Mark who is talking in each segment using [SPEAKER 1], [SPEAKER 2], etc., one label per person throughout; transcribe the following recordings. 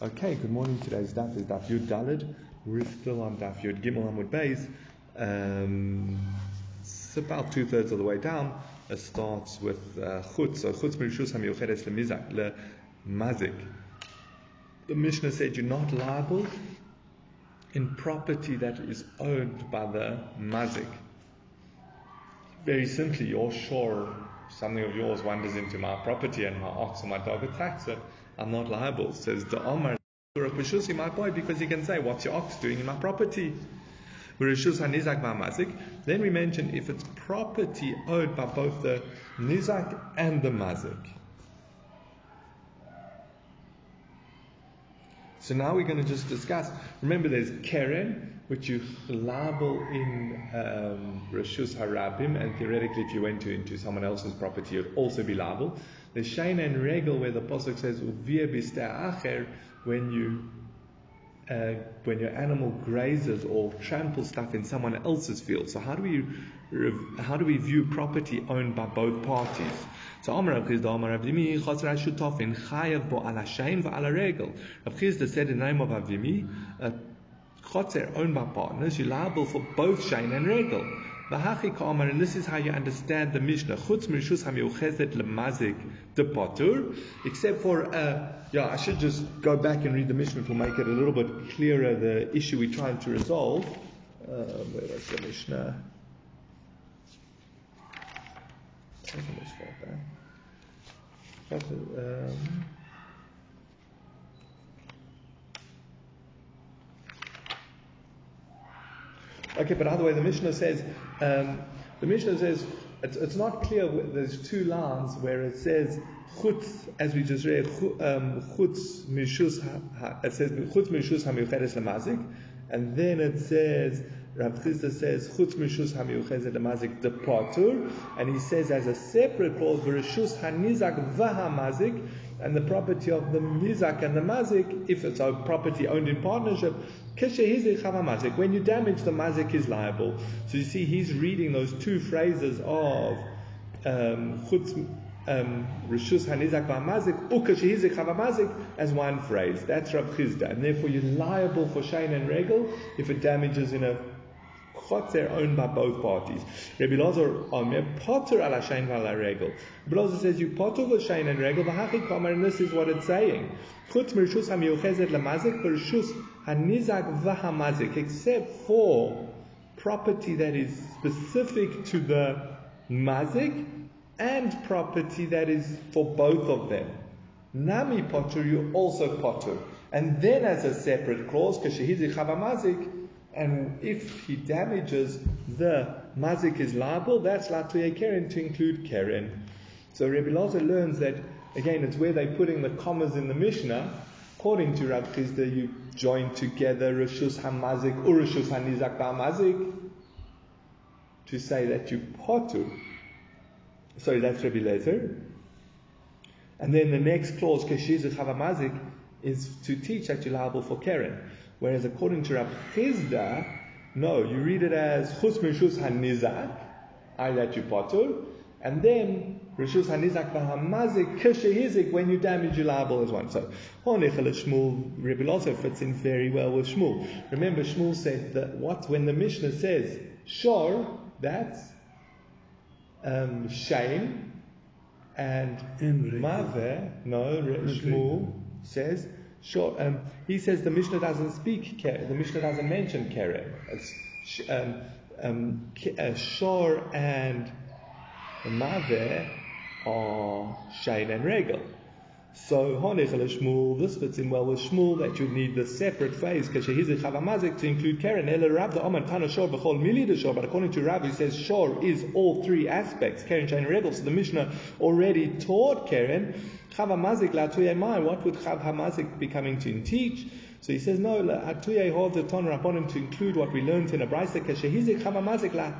[SPEAKER 1] Okay, good morning. Today's daf is daf Yud Dalid. We're still on daf Yud Gimel Amud Beis. Um, it's about two thirds of the way down. It starts with uh, chutz. So chutz merishus hamiyuchedes lemizak lemazik. The Mishnah said you're not liable in property that is owned by the mazik. Very simply, you're sure something of yours wanders into my property and my ox or my dog attacks it. I'm not liable. Says the Omar my boy, because he can say, What's your ox doing in my property? Then we mention if it's property owned by both the Nizak and the Mazik. So now we're going to just discuss. Remember, there's Keren, which you liable in um, Rishus Harabim, and theoretically, if you went to, into someone else's property, you'd also be liable. The Shain and Regel, where the Pasuk says, acher, when you uh, when your animal grazes or tramples stuff in someone else's field. So how do we how do we view property owned by both parties? So Amar Rav Chisda, Amar Rav Dimi, Chosra Shutofin, Chayav bo ala Shain v'ala Regel. Rav Chisda said in the name of Rav Dimi, Chotzer owned by partners, you're liable for both Shain and Regel. And this is how you understand the Mishnah. Chutz lemazik. Except for, uh, yeah, I should just go back and read the Mishnah to make it a little bit clearer, the issue we're trying to resolve. Uh, where was the Mishnah? Um, Okay, but either way, the Mishnah says, um, the Mishnah says, it's, it's, not clear, there's two lines where it says, chutz, as we just read, um, chutz mishus, it says, chutz mishus and then it says, Rav Chisda says, chutz mishus hamiuchedes lamazik departur, and he says as a separate clause, v'rishus hanizak v'hamazik, and the property of the mizak and the mazik, if it's a property owned in partnership, when you damage the mazik is liable. So you see, he's reading those two phrases of um, um, Rishus Hanizak Ba'amazik, Ukashihizik Havamazik as one phrase. That's Rav Chisda. And therefore you're liable for Shain and Regel if it damages in a chotzer owned by both parties. Rabbi Lazar um, Omer potter ala shain vala regel. Rabbi Lazar says you potter the shain and regel v'hachi kamer, and this is what it's saying. Chutz mirshus hamiyuchezet lamazik v'rshus hanizak v'hamazik, except for property that is specific to the mazik and property that is for both of them. Nami potter, you also potter. And then as a separate clause, kashehizi chavamazik, and if he damages the mazik is liable, that's latuye keren to include keren. So Rabbi Lazar learns that again it's where they're putting the commas in the Mishnah. According to Rav Chisda, you join together Rishus Hamazik or Rishus Hanizak Mazik to say that you potu. Sorry, that's Rabbi Lezer. And then the next clause, Keshizu Chavamazik, is to teach that you're liable for Keren. Whereas according to Rav Chisda, no, you read it as Chus Mishus Hanizak, I that you potur, and then Rishus Hanizak Vahamazik Kishehizik when you damage your liable as one. So Honechel Shmuel Rebbe also fits in very well with Shmuel. Remember Shmuel said that what when the Mishnah says Shor, that's um, shame and Mave, no, Shmuel says Sure. Um, he says the Mishnah doesn't speak The Mishnah doesn't mention keren. It's um, um, uh, Shor and Maveh are Shain and Regel. So Shmuel, this fits in well with Shmuel that you need the separate phrase Kashehizik Chavamazik to include Keren. Ela Rav the Oman Tana Shor B'chol Mili the Shor. But according to Rav, he says Shor is all three aspects Keren, Shain, and Regel. So the Mishnah already taught Keren. Chav Hamazik La'atuyei What would Chav Hamazik be coming to teach? So he says, no, La'atuyei Hov the Ton Rabbonim to include what we learned in a Brisa, Kashehizik Chav Hamazik La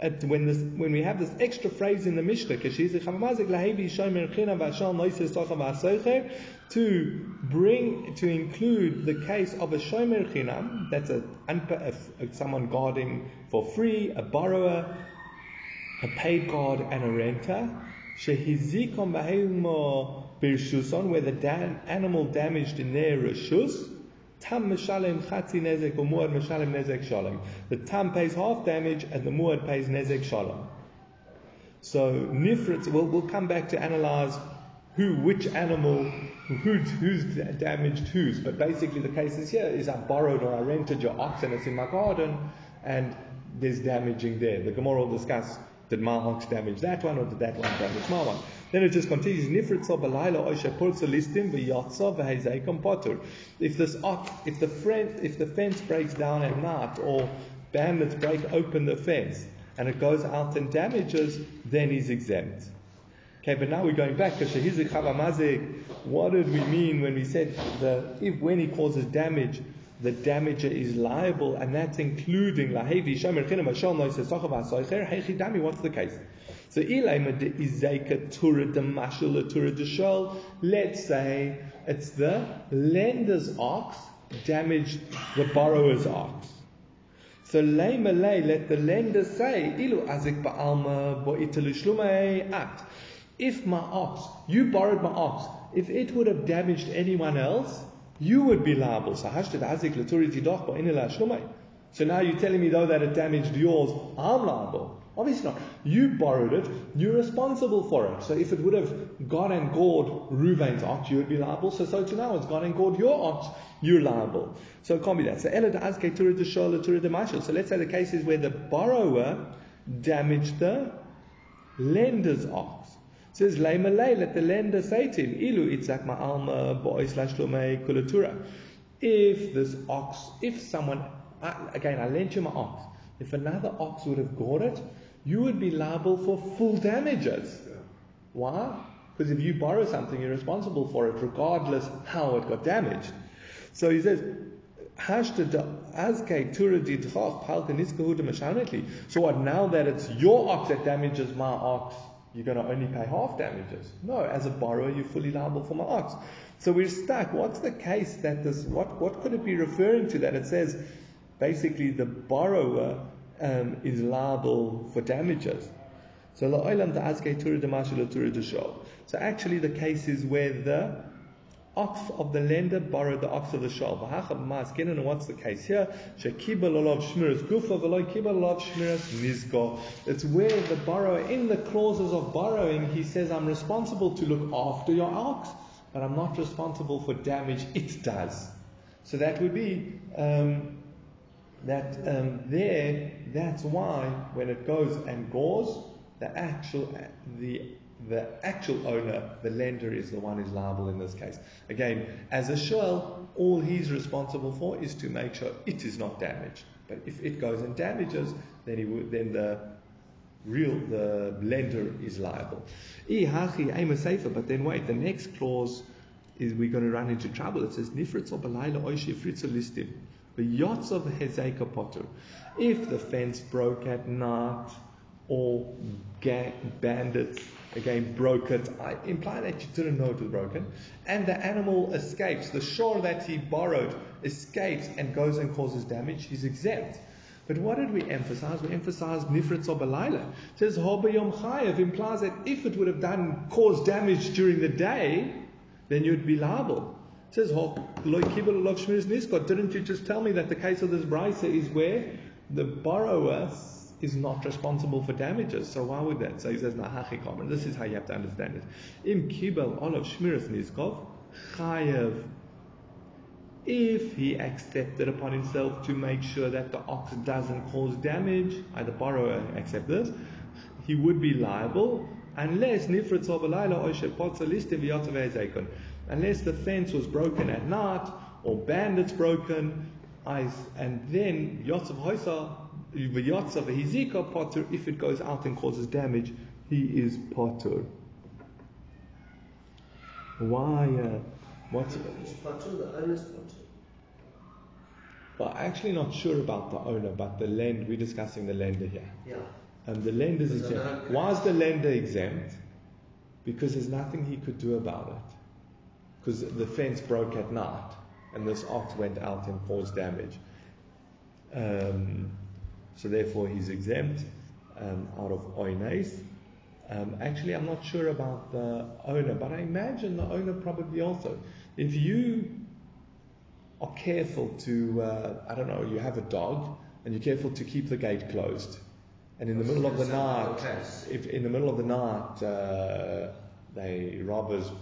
[SPEAKER 1] at when this when we have this extra phrase in the Mishnah, to bring to include the case of a shomer chinam, that's a, a, someone guarding for free, a borrower, a paid guard, and a renter. Where the animal damaged in their reshus, tam nezek or muad nezek shalom. The tam pays half damage and the muad pays nezek shalom. So nifrit, we'll, we'll come back to analyze who, which animal, who's, who's damaged whose. But basically the case is here is I borrowed or I rented your ox and it's in my garden and there's damaging there. The Gemara will discuss did my ox damage that one or did that one damage my one? Then it just continues. If this if the fence, if the fence breaks down at night or bandits break open the fence and it goes out and damages, then he's exempt. Okay, but now we're going back. Because what did we mean when we said the if when he causes damage, the damager is liable, and that's including lahevi shomer chinam ashal noises sachav asoicher heichi dami. What's the case? So ilayma de izeka tura de mashul tura de. Let's say it's the lender's ox damaged the borrower's ox. So lay malay, let the lender say, ilu azik ba'alma bo italu act. If my ox, you borrowed my ox, if it would have damaged anyone else, you would be liable. So now you're telling me though that it damaged yours, I'm liable. Obviously not. You borrowed it, you're responsible for it. So if it would have gone and gored Ruvain's ox, you would be liable. So so to now it's gone and gored your ox, you're liable. So it can't be that. So So let's say the case is where the borrower damaged the lender's ox says Leimalei, let the lender say to him, Ilu itzak ma'alma bo'is lashlume kulatura. If this ox, if someone, again, I lent you my ox, if another ox would have gored it, you would be liable for full damages. Why? Because if you borrow something, you're responsible for it, regardless how it got damaged. So he says, Hashta da Azke Tura didn't sham so what, now that it's your ox that damages my ox, you're going to only pay half damages. No, as a borrower, you're fully liable for my ox. So we're stuck. What's the case that this, what, what could it be referring to that it says basically the borrower um, is liable for damages? So So actually the case is where the ox of the lender borrowed the ox of the shal. What's the case here? It's where the borrower, in the clauses of borrowing, he says, I'm responsible to look after your ox, but I'm not responsible for damage it does. So that would be um, that um, there, that's why when it goes and gores, the actual, the the actual owner, the lender, is the one who's liable in this case. Again, as a shell, all he's responsible for is to make sure it is not damaged. But if it goes and damages, then he would, then the real the lender is liable. But then wait, the next clause is we're going to run into trouble. It says nifritz belayla oishi listim. The yachts of hezeka potter. If the fence broke at night or ga- bandits again broke it, I imply that you didn't know it was broken, and the animal escapes. The shore that he borrowed escapes and goes and causes damage, he's exempt. But what did we emphasize? We emphasized nifritz or. It says hobayom chayev implies that if it would have done caused damage during the day, then you'd be liable. It says didn't you just tell me that the case of this brisa is where the borrower is not responsible for damages. So why would that? So he says, Nahachi This is how you have to understand it. Im kibel olav shmiras nizkov chayev. If he accepted upon himself to make sure that the ox doesn't cause damage, either the borrower accept this, he would be liable unless unless the fence was broken at night or bandits broken, and then yotzav potter, if it goes out and causes damage, he is potter. Why? Uh, what's
[SPEAKER 2] potter? The owner's potter.
[SPEAKER 1] Well, actually not sure about the owner, but the lend. We're discussing the lender here.
[SPEAKER 2] Yeah.
[SPEAKER 1] And the lender is exempt. Why is the lender exempt? Because there's nothing he could do about it. Because the fence broke at night, and this ox went out and caused damage. Um, so therefore he's exempt um, out of oines. Um, actually, I'm not sure about the owner, but I imagine the owner probably also. If you are careful to, uh, I don't know, you have a dog and you're careful to keep the gate closed, and in the middle of the night, if in the middle of the night uh, they robbers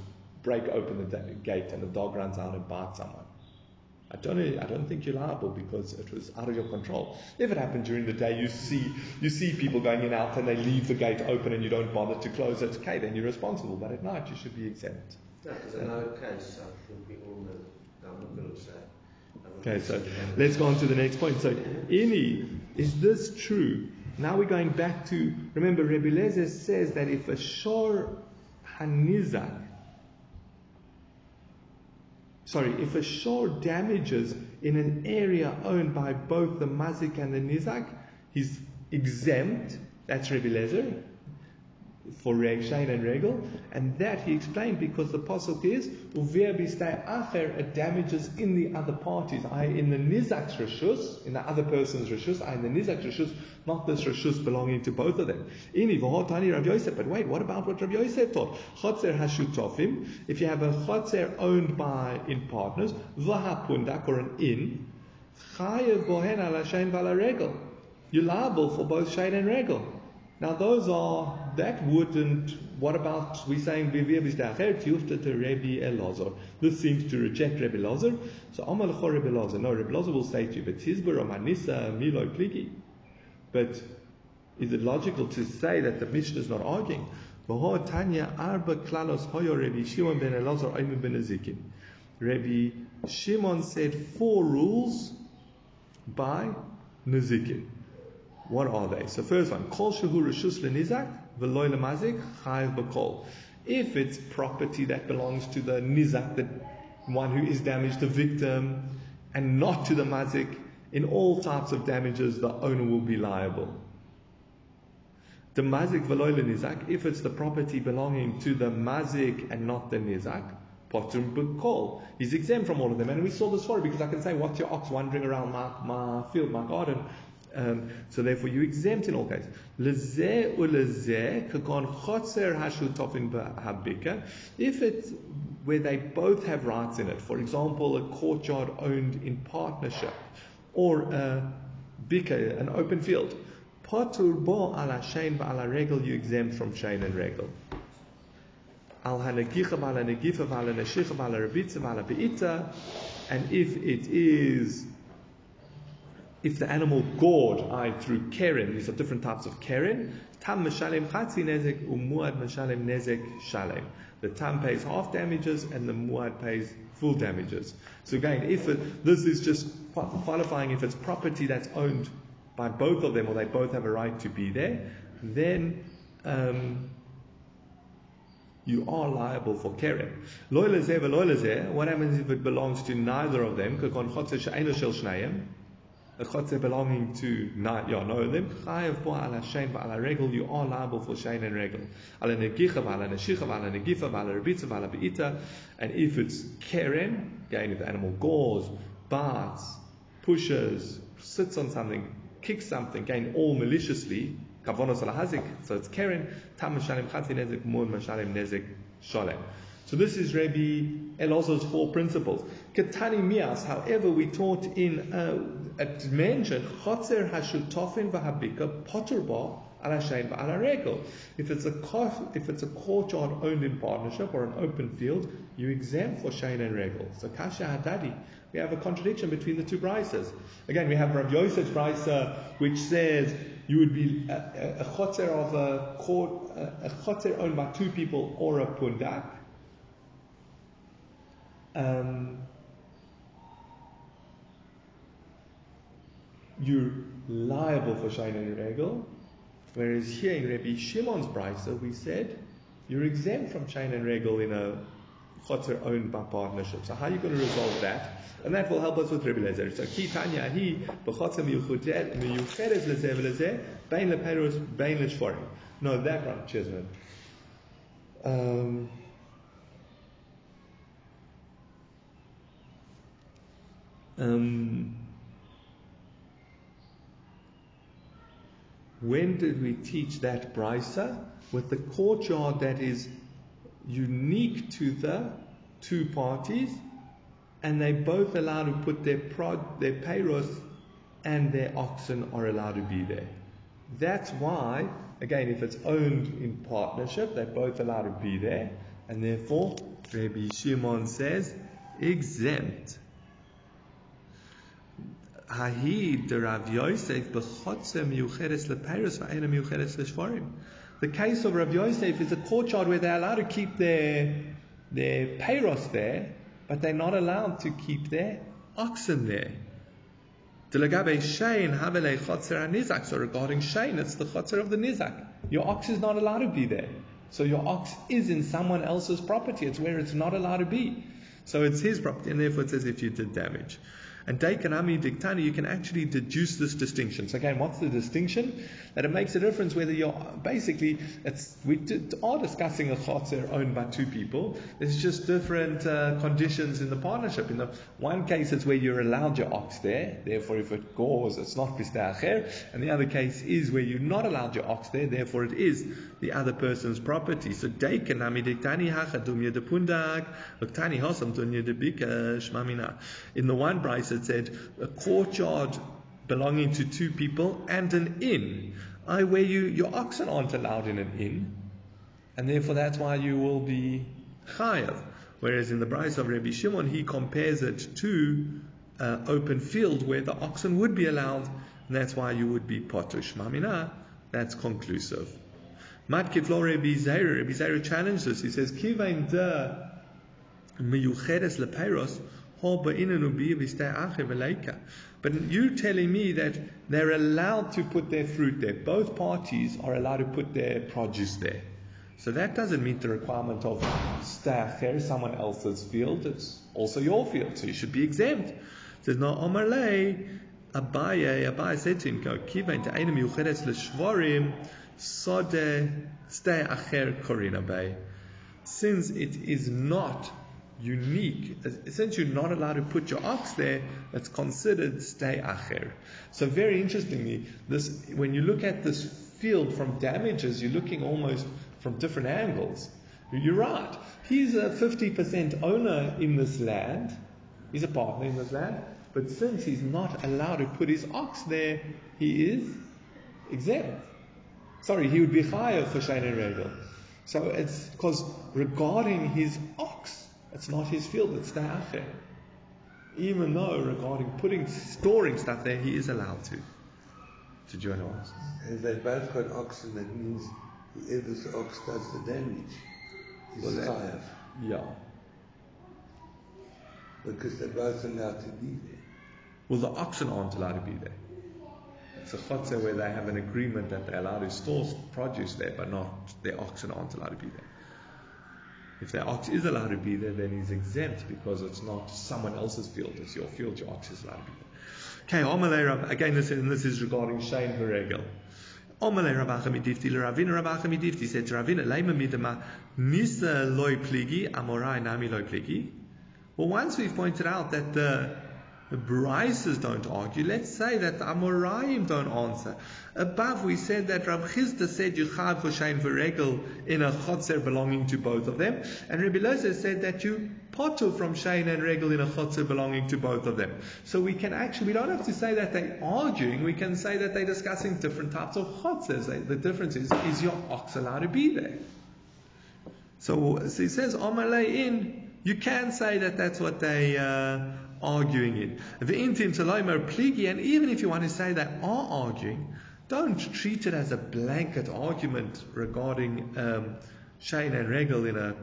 [SPEAKER 1] break open the gate and the dog runs out and bites someone. I don't, I don't think you're liable because it was out of your control. If it happened during the day, you see, you see people going in and out and they leave the gate open and you don't bother to close it, okay, then you're responsible. But at night, you should be exempt.
[SPEAKER 2] No, because in our case, I think we all know, I'm not going to say.
[SPEAKER 1] Okay, so let's go on to the next point. So, Ini, is this true? Now we're going back to, remember, Rebbe Lezer says that if a shor hanizak sorry, if a shore damages in an area owned by both the mazik and the nizak, he's exempt. That's Rebbe Lezer for Reg Shane and Regel, and that he explained because the pasuk is uver bistay acher it damages in the other parties, I in the nizak's rishus, in the other person's rishus, I in the nizak's rishus, not this rishus belonging to both of them. Ini v'hotani Rav Yosef, but wait, what about what Rav Yosef taught? Chotzer hashutofim, if you have a chotzer owned by in partners, v'hapundak or an inn, chayev bohen shein regel. You're liable for both shane and regel. Now those are that wouldn't. What about we saying Vivier Bishtachet, Yuftat Rebbe Elazar? This seems to reject Rebbe Lazar. So Amal Rebbe Lazar. No, Rebbe Lazar will say to you, but Tizbar Manisa Milo Pligi. But is it logical to say that the Mishnah is not arguing? Tanya Arba Klalos Hoyo Rebbe Shimon ben Elazar Ayman ben Ezekin. Rebbe Shimon said four rules by Nezikin. What are they? So first one, Kol Shehu Rishus Lenizak, Veloy Lemazik, Bakol. If it's property that belongs to the Nizak, the one who is damaged, the victim, and not to the Mazik, in all types of damages, the owner will be liable. The Mazik Veloy Nizak, if it's the property belonging to the Mazik and not the Nizak, Potum Bakol. He's exempt from all of them. And we saw this for because I can say, what's your ox wandering around my, my field, my garden? Um, so therefore, you exempt in all cases. If it's where they both have rights in it, for example, a courtyard owned in partnership, or a bika, an open field, patur bo ala shein ala regel, you exempt from shein and regel. And if it is if the animal gored, I through keren, these are different types of keren, tam meshalem chatzi nezek umuad meshalem nezek shalem. The tam pays half damages and the muad pays full damages. So again, if it, this is just qualifying if it's property that's owned by both of them or they both have a right to be there, then um, you are liable for keren. What happens if it belongs to neither of them? A chotzer belonging to not yeah, no them chayav bo ala shein ala regel. You are liable for shein and regel. Ala negicha va ala neshicha va ala negifa va ala rebitza va ala beita. And if it's keren again if the animal gores bites pushes sits on something kicks something again all maliciously kavonos ala hazik so it's keren tam mashalim chati nezik mun mashalim nezik shalem so this is Rabbi Elazar's four principles. Ketani mias, however, we taught in at mentioned chotzer hashutofin v'habika poterba ala shein v'ala regel. If it's a if it's a courtyard owned in partnership or an open field, you exempt for shein and regel. So kasha hadadi. We have a contradiction between the two prices. Again, we have Rav Yosef's price uh, which says you would be a, a, a chotzer of a court, a, a chotzer owned by two people or a pundak um, you're liable for Shaina and Regel. Whereas here in Rabbi Shimon's Brisa, we said you're exempt from Shaina and Regel in a chotzer owned by partnership. So how are you going to resolve that? And that will help us with Rabbi Lezer. So ki tanya hi b'chotzer miyucheres lezeh v'lezeh bein leperos bein leshforim. No, that one, Chisholm. Um, Um, When did we teach that brisa? With the courtyard that is unique to the two parties, and they both allowed to put their prod, their payros, and their oxen are allowed to be there. That's why, again, if it's owned in partnership, they're both allowed to be there, and therefore Rabbi Shimon says exempt. The case of Rav Yosef is a courtyard where they're allowed to keep their their payros there, but they're not allowed to keep their oxen there. So regarding Shane, it's the chotzer of the nizak. Your ox is not allowed to be there. So your ox is in someone else's property. It's where it's not allowed to be. So it's his property, and therefore it says if you did damage. And Daikanami Diktani, you can actually deduce this distinction. So again, what's the distinction? That it makes a difference whether you're basically, it's, we are discussing a chotzer owned by two people. There's just different uh, conditions in the partnership. In the one case, it's where you're allowed your ox there. Therefore, if it goes, it's not bista'acher. And the other case is where you're not allowed your ox there. Therefore, it is the other person's property. So hosam. In the one price, it said a courtyard belonging to two people and an inn. I where you your oxen aren't allowed in an inn, and therefore that's why you will be chayav. Whereas in the price of Rabbi Shimon, he compares it to uh, open field where the oxen would be allowed, and that's why you would be potush mamina. That's conclusive. Mat kiflo Rabbi Zaira. Rabbi Zaira challenged this. He says, "Kivain de miyucheres lepeiros." But you're telling me that they're allowed to put their fruit there. Both parties are allowed to put their produce there. So that doesn't meet the requirement of stacher, someone else's field. It's also your field, so you should be exempt. Says no Omarle Abaye Abaye said to him, Go kiva into einem yucheres l'shvorim sode stay acher korina bay. Since it is not unique. Since you're not allowed to put your ox there, it's considered stay acher. So very interestingly, this when you look at this field from damages, you're looking almost from different angles. You're right. He's a 50% owner in this land. He's a partner in this land. But since he's not allowed to put his ox there, he is exempt. Sorry, he would be higher for Shane and Regal. So it's because regarding his ox, it's not his field, it's the Acher. Even though regarding putting, storing stuff there, he is allowed to. Did you want to ask?
[SPEAKER 3] If they both got oxen, that means whoever's ox does the damage is well, chayav.
[SPEAKER 1] Yeah.
[SPEAKER 3] Because they're both allowed to be there.
[SPEAKER 1] Well, the oxen aren't allowed to be there. It's a chotzer where they have an agreement that they're allowed to store produce there, but not their oxen aren't allowed to be there. If the ox is allowed to be there, then he's exempt because it's not someone else's field, it's your field, your ox is allowed to be there. Okay, again, this is, this is regarding Shane Veregel. Omale Rav Acha MiDifti Ravina Rav Acha MiDifti said to Ravina Leima midama Nisa loy pligi Amorai nami loy pligi. Well, once we've pointed out that the the Brises don't argue. Let's say that the Amoraim don't answer. Above, we said that Rav Chisda said you chad for Shein Regel in a chotzer belonging to both of them, and Rabbi Loza said that you potter from Shein and Regel in a chotzer belonging to both of them. So we can actually, we don't have to say that they're arguing, we can say that they're discussing different types of chotzers. The difference is, is your ox allowed to be there? So, so he says, Amalei in, you can say that that's what they, uh, arguing it. The intim talomer pligi, and even if you want to say they are arguing, don't treat it as a blanket argument regarding um, Shane and Regel in a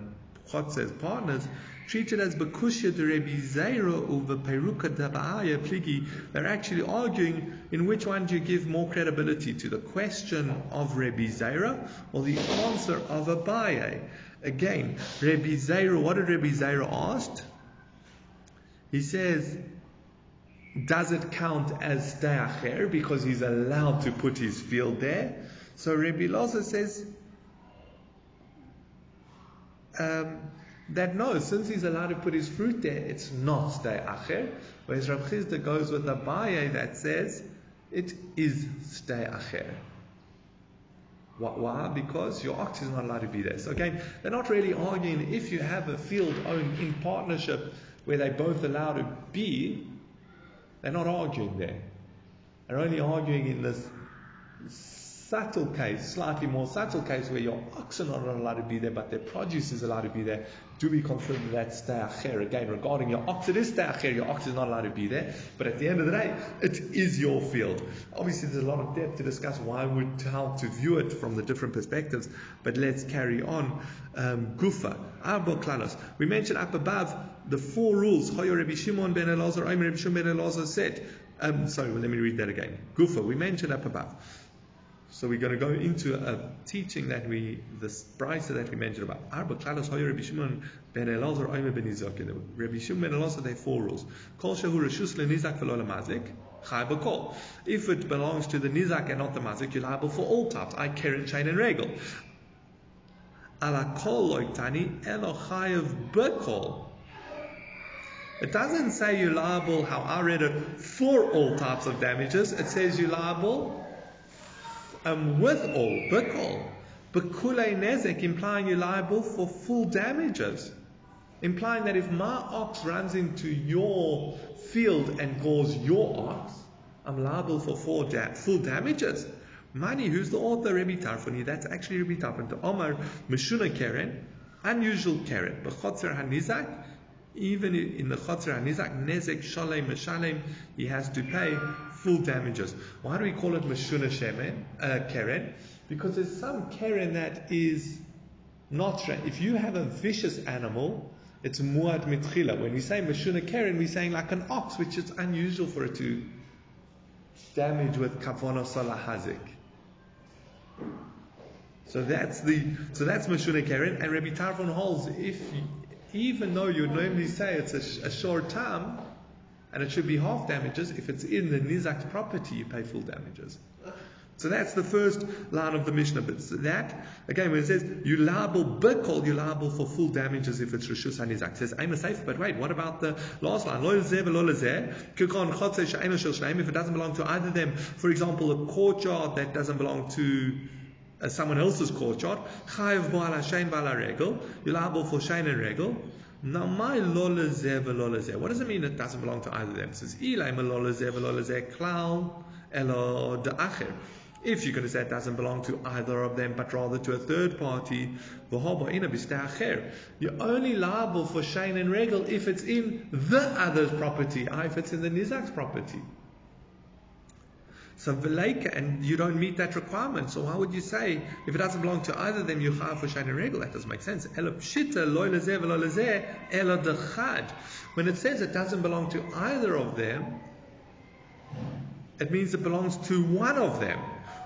[SPEAKER 1] Chotzer partners. Treat it as Bekushya de Rebbe Zaira over Peruka Dabaya Pligi. They're actually arguing in which one do you give more credibility to the question of Rebbe Zaira or the answer of Abaye. Again, Rebbe Zaira, what did Rebbe Zaira ask? He says, does it count as Dayacher because he's allowed to put his field there? So Rabbi Loza says um, that no, since he's allowed to put his fruit there, it's not Dayacher. Whereas Rav Chisda goes with Abaye that says it is Dayacher. Why? Why? Because your ox is not allowed to be there. So again, they're not really arguing if you have a field owned in partnership where they're both allowed to be, they're not arguing there. They're only arguing in this subtle case, slightly more subtle case where your ox are not allowed to be there, but their produce is allowed to be there. Do we consider that sta'acher? Again, regarding your ox, it is sta'acher, your ox is not allowed to be there, but at the end of the day, it is your field. Obviously, there's a lot of depth to discuss why would how to view it from the different perspectives, but let's carry on. Um, Gufa, Arba Klanos. We mentioned up above the four rules. Hoyo Rabbi Shimon ben Elazar, Omer Rabbi Shimon ben Elazar said. Um, sorry, well, let me read that again. Gufa, we mentioned up above. So we're going to go into a teaching that we, this brisa that we mentioned about. Ah, Hoyer Rabbi Shimon ben Elazar oime ben Nizak. Rabbi Shimon ben Elazar, there are four rules. Kol shehu reshus lenizak v'lo lemazik. Chai. If it belongs to the nizak and not the mazik, you're liable for all types. I keren, chain, and regel. Ala kol loiktani elo chayev b'kol. It doesn't say you're liable, how I read it, for all types of damages. It says you're liable um, with all, bikol, bekule nezek, implying you're liable for full damages. Implying that if my ox runs into your field and gores your ox, I'm liable for full, da- full damages. Mani, who's the author? Rabbi Tarfoni. That's actually Rabbi Tarfon. To Omar Meshuna Keren, unusual Keren. Bechotzer Hanizak, even in the Chotzer Hanizak, Nezek Shalem Meshalem, he has to pay full damages. Why do we call it Meshuna Shemen, uh, Keren? Because there's some Keren that is not, if you have a vicious animal, it's Muad Mitchila. When we say Meshuna Keren, we're saying like an ox, which is unusual for it to damage with Kavona Salahazik. So that's the so that's Meshuna Keren, and Rabbi Tarfon holds if even though you normally say it's a, a short time and it should be half damages, if it's in the Nizak property, you pay full damages. So that's the first line of the Mishnah. But that, again, when it says, you liable bikol, you liable for full damages if it's Rishus HaNizak. It says, I'm a safe, but wait, what about the last line? If it doesn't belong to either of them, for example, a courtyard that doesn't belong to uh, someone else's ba'al hashem ba'al regel, you're liable for shein and regel. Now, my lolazeh v'lolazeh, what does it mean it doesn't belong to either of them? It says, ilay lolazeh v'lolazeh klal elo da'acher. If you're going to say it doesn't belong to either of them, but rather to a third party, you're only liable for shein and regel if it's in the other's property, if it's in the nizak's property. So v'leika, and you don't meet that requirement. So how would you say if it doesn't belong to either of them, you chayav for shein and regel? That doesn't make sense. Ela pshita ela dechad. When it says it doesn't belong to either of them, it means it belongs to one of them.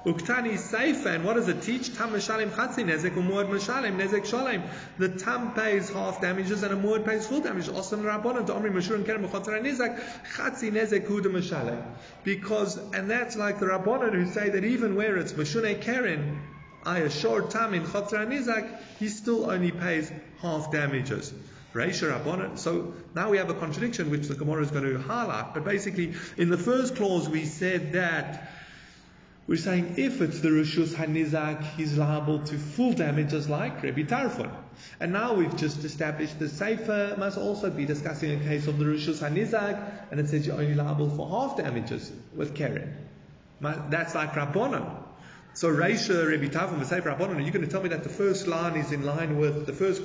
[SPEAKER 1] Uktani Seifa, and what does it teach? Tam Meshalim Chatzi Nezek, Umuad Meshalim, Nezek Shalem. The Tam pays half damages and a Muad pays full damage. Osam Rabbanim, to Omri Meshur Kerem Mechotzer Nezek, Chatzi Nezek Huda Meshalim. Because, and that's like the Rabbanim who say that even where it's Meshune Keren, I assure Tam in Chotzer Nizak, he still only pays half damages. So now we have a contradiction which the Gemara is going to highlight. But basically, in the first clause, we said that we're saying if it's the Rishus Hanizak, he's liable to full damages like Rabbi Tarfon. And now we've just established the Sefer must also be discussing a case of the Rishus Hanizak, and it says you're only liable for half damages with Keren. That's like Rabbonon. So Reisha Rabbi Tarfon, the Sefer Rabbonon, are you going to tell me that the first line is in line with, the first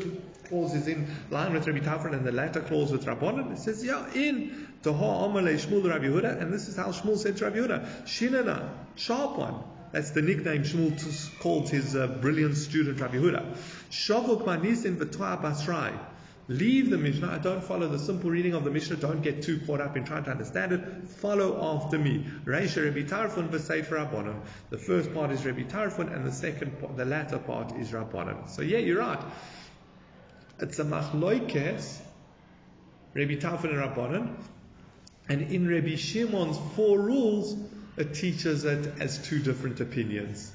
[SPEAKER 1] clause is in line with Rabbi Tarfon and the latter clause with Rabbonon? It says, yeah, in Shmuel and this is how Shmuel said to Rabbi Yehuda, Shinana, sharp one. That's the nickname Shmuel called his uh, brilliant student Rabbi Yehuda. Shavuk manisin v'toa basrai. Leave the Mishnah. I don't follow the simple reading of the Mishnah. Don't get too caught up in trying to understand it. Follow after me. Reisha Rabbi Tarfon v'sefer Rabbanon. The first part is Rabbi Tarfon, and the second, part, the latter part is Rabbanon. So yeah, you're right. It's a machloikes, Rabbi Tarfon and Rabbanon, and in Rabbi Shimon's four rules, it teaches it as two different opinions.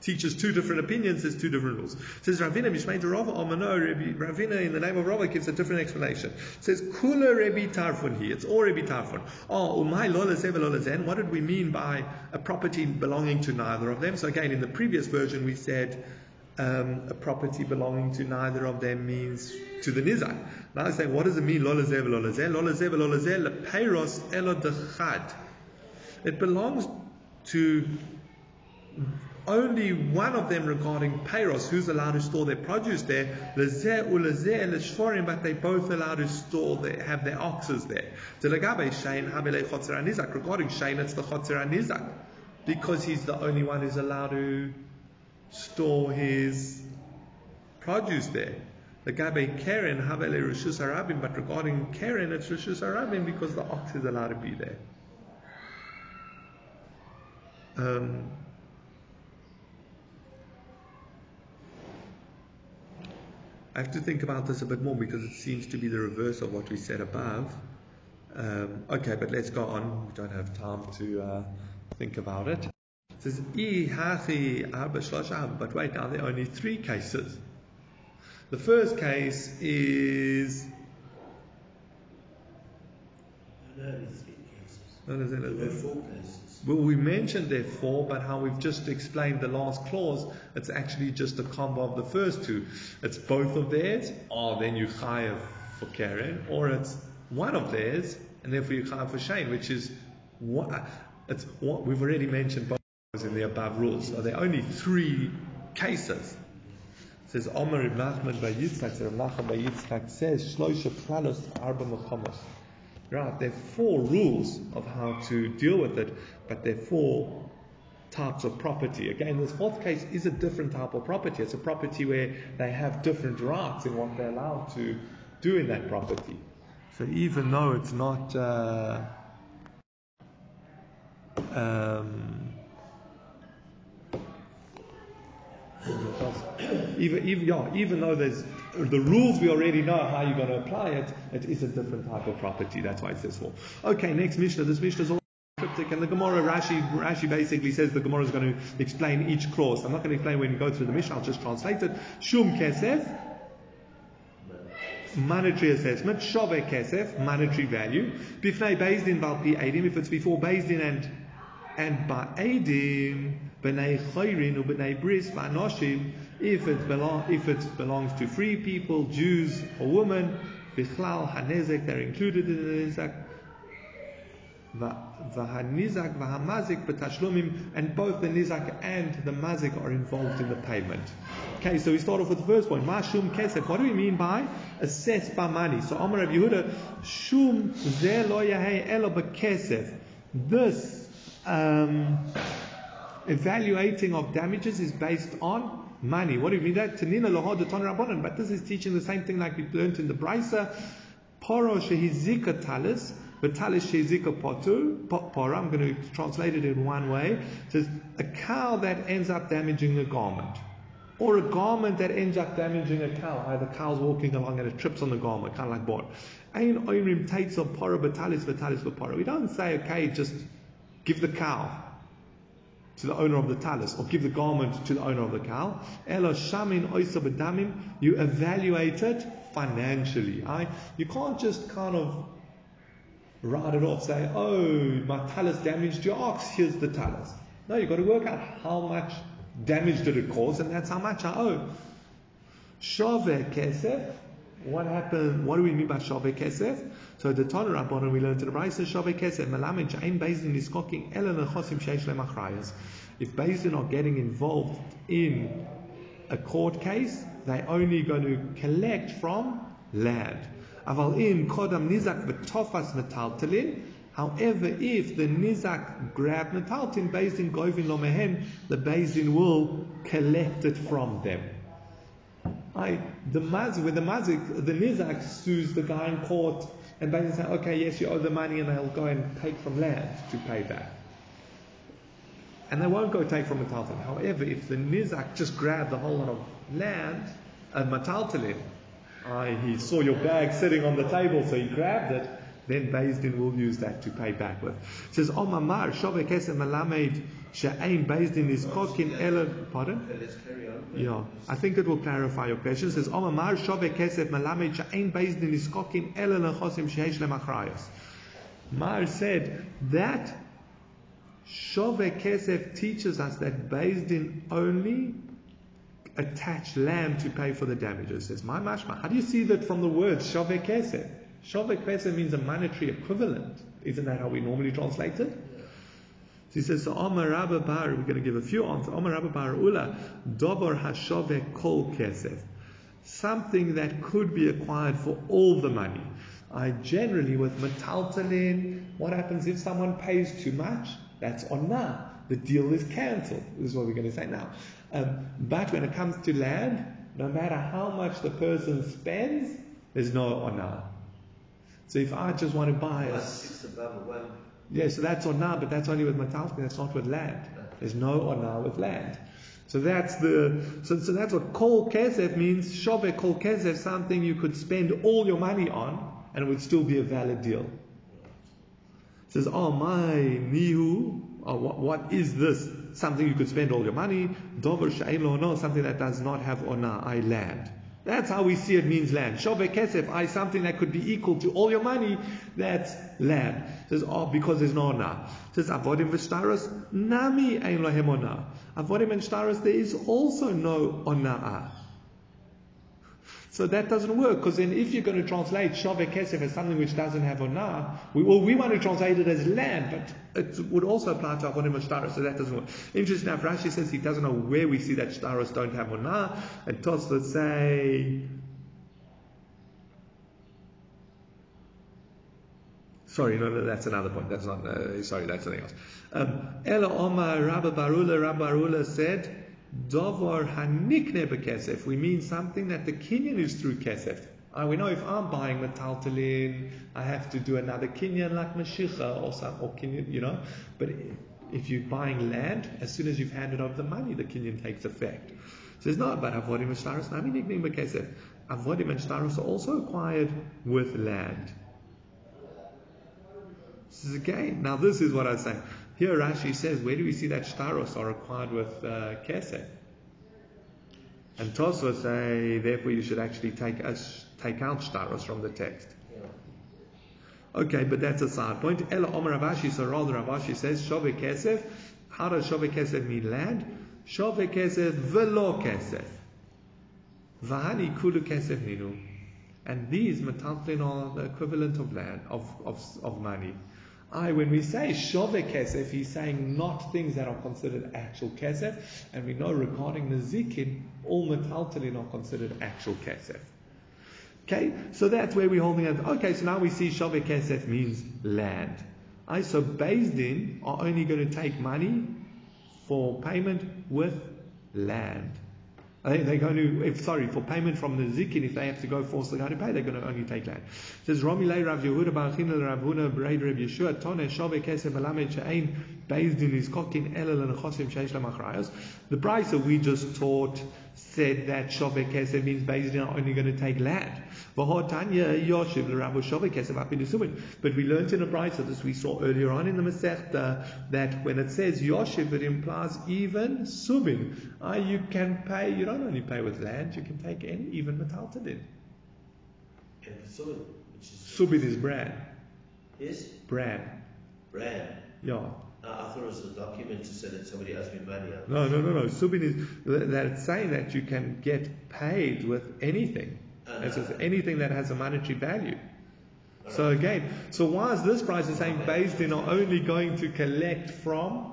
[SPEAKER 1] teaches two different opinions, there's two different rules. It says Ravina Mishmei to Rava Amano, Ravina in the name of Rava gives a different explanation. It says Kula Rebbe Tarfun here. It's all Rebbe Tarfun. Oh, ah, Umay Lola Lola What did we mean by a property belonging to neither of them? So again, in the previous version we said um, a property belonging to neither of them means to the nizak. Now I say, what does it mean? Lola zev, lola zev, lola zev, lola zev, peiros elo dechad. It belongs to only one of them regarding peiros, who's allowed to store their produce there, lezeh ulezeh leshforim, but they both allowed to store their, have their oxes there. Regarding Shane, it's the chotzer nizak, because he's the only one who's allowed to store his produce there. The Gabe Karen, Havele Rishus Arabim, but regarding Karen, it's Rishus Arabim because the ox is allowed to be there. Um, I have to think about this a bit more because it seems to be the reverse of what we said above. Um, okay, but let's go on. We don't have time to uh, think about it. Says, but wait, now there are only three cases. The first case is.
[SPEAKER 2] No, four cases.
[SPEAKER 1] Well, we mentioned there four, but how we've just explained the last clause, it's actually just a combo of the first two. It's both of theirs, or then you chayav for Karen, or it's one of theirs, and therefore you chayav for Shane, which is what, it's what we've already mentioned both in the above rules. So there are only three cases. It says Omer ibn Nachman by Yitzchak, Rav Nachman by Yitzchak says Shloisha Klalos Arba Mechamos. Right, there are four rules of how to deal with it, but there are four types of property. Again, this fourth case is a different type of property. It's a property where they have different rights in what they're allowed to do in that property. So even though it's not uh, um, even, even, yeah, even though there's the rules we already know how you're going to apply it, it is a different type of property. That's why it says four. Okay, next Mishnah. This Mishnah is all cryptic, and the Gemara Rashi Rashi basically says the Gemara is going to explain each clause. I'm not going to explain when you go through the Mishnah. I'll just translate it. Shum kesef. Monetary assessment, shove kesef, monetary value. Bifnei Bezdin val pi edim, if it's before Bezdin and and by edim, b'nei chayrin b'nei bris v'anoshim, if it, belong, if it belongs to free people, Jews or women, bichlal hanezek, they're included in the nizak. V'hanizak v'hamazik b'tashlumim, and both the nizak and the mazik are involved in the payment. Okay, so we start off with the first point. Mashum kesef. What do we mean by assessed by money? So Amar Rabbi Yehuda, shum ze lo yahei elo b'kesef. This um, evaluating of damages is based on money. What do you mean that? Tanina. But this is teaching the same thing like we learned in the Brisa. Poro shehizika talis, but talis shehizika potu. I'm going to translate it in one way. It says a cow that ends up damaging a garment. Or a garment that ends up damaging a cow. Either cow's walking along and it trips on the garment, kind of like board. Ein oirim tates of poro batalis vatalis poro. We don't say, okay, just give the cow to the owner of the talis, or give the garment to the owner of the cow. Elo shamin oisa You evaluate it financially. I, you can't just kind of write it off, say, oh, my talis damaged your ox, here's the talis. No, you've got to work out how much damage did it cause, and that's how much I owe. Shove kesef. What happened? What do we mean by shove kesef? So the Tanur Rabbanon we learned in the Brisa Shavei Kesef Melamed Shein Bezdin Niskoking Ela Nechosim Sheish Lemachrayas. If Bezdin are getting involved in a court case, they're only going to collect from land. Aval in Kodam Nizak V'Tofas Metaltalin. However, if the Nizak grab Metaltin based in Govin Lomehen, the Bezdin will collect it from them. I, the mazik, when the mazik, the nizak sues the guy in court and basically say, okay, yes, you owe the money, and they'll go and take from land to pay back. And they won't go take from Metaltalin. However, if the Nizak just grabbed the whole lot of land, and Metaltalin, uh, he saw your bag sitting on the table, so he grabbed it, then Din will use that to pay back with. It says, oh, Omamar, Shove Kesef Malamed, She'ain Din is Kokin Ela. Pardon?
[SPEAKER 2] Let's carry on.
[SPEAKER 1] Yeah, I think it will clarify your question. It says, oh, Omamar, Shove Kesef Malamed, She'ain Din is Kokin Ela Lechosim Shehesh Lemachrayos. Mar said that Shove Kesef teaches us that Din only attach lamb to pay for the damages. Says my mashma. How do you see that from the word shavek kesef? Shavek kesef means a monetary equivalent. Isn't that how we normally translate it? So he says, so Amar Rabba Bar, we're going to give a few answers. Amar Rabba Bar Ula, Dobar Hashavek Kol Kesef. Something that could be acquired for all the money. I generally, with metaltalin, what happens if someone pays too much? That's onna. The deal is cancelled. This is what we're going to say now. Um, but when it comes to land, no matter how much the person spends, there's no honor. So if I just want to buy a
[SPEAKER 2] One six above one.
[SPEAKER 1] yeah, so that's honor, but that's only with metaltalin. That's not with land. There's no honor with land. So that's the so, so that's what kol kesef means. Shove kol kesef, something you could spend all your money on, and it would still be a valid deal. It says, oh my nihu, oh, what, what is this? Something you could spend all your money. Dover she'ein lo no, something that does not have ona, I land. That's how we see it means land. Shove kesef, I something that could be equal to all your money, that's land. It says, oh, because there's no ona. Says, avodim v'shtaros, nami ein lohem ona. Avodim and shtaros, there is also no ona'ah. So that doesn't work because then if you're going to translate Shaveh Kesef as something which doesn't have Onah, we, well, we want to translate it as land, but it would also apply to Avonim Shtaros, so that doesn't work. Interesting enough, Rashi says he doesn't know where we see that Shtaros don't have Onah, and Tosfot say, Sorry, no, no, that's another point. That's not, uh, sorry, that's something else. Um, Ela Omar Barula, Rabba bar Ulla said, Dovar hanikne bekesef. We mean something that the kinyan is through kesef. Uh, we know if I'm buying metaltalin, I have to do another kinyan like mashicha or some or kinyan, you know. But if you're buying land, as soon as you've handed over the money, the kinyan takes effect. So it's not about avodim and shtaros. Nami nikne bekesef. Avodim and shtaros are also acquired with land. This is. Now this is what I say. Here Rashi says, where do we see that shtaros are acquired with uh, kesef? And Tosfos say, therefore you should actually take take out shtaros from the text. Okay, but that's a side point. Ella Omer Rav Ashi, so rather Rav Ashi says, Shove kesef. How does Shove kesef mean land? Shove kesef velo kesef. Vahani kulu kesef ninu. And these metaltlin are the equivalent of land, of, of, of money. I, when we say shove kesef, he's saying not things that are considered actual kesef, and we know regarding the zikin, all metaltalin are considered actual kesef. Okay, so that's where we're holding it. Okay, so now we see shove kesef means land. I so Din are only going to take money for payment with land. They, they're going to, if, sorry, for payment from the zikin, if they have to go force the guy to pay, they're going to only take land. It says, Rami lei Rav Yehuda bar Chinel Rav Huna Braid Rav Yeshua Tone Shove Kesef Alamed She'ein Din is Kokin Elel and Chosim Sheish Lamachrayos. The brisa we just taught said that Shove Kesef means Din are only going to take land. But we learned in a brisa, as we saw earlier on in the Masechta, that when it says Yoshiv, it implies even Subin. Uh, you can pay, you don't only pay with land, you can take any, even metaltadin.
[SPEAKER 2] And Subin, which is
[SPEAKER 1] Subin is bran.
[SPEAKER 2] is
[SPEAKER 1] Bran.
[SPEAKER 2] brand.
[SPEAKER 1] Yeah.
[SPEAKER 2] Uh, I thought it was a document to say that somebody owes me money.
[SPEAKER 1] No, no, no, no. Subin is that it's saying that you can get paid with anything. It says anything that has a monetary value. So again, so why is this price is saying based in are only going to collect from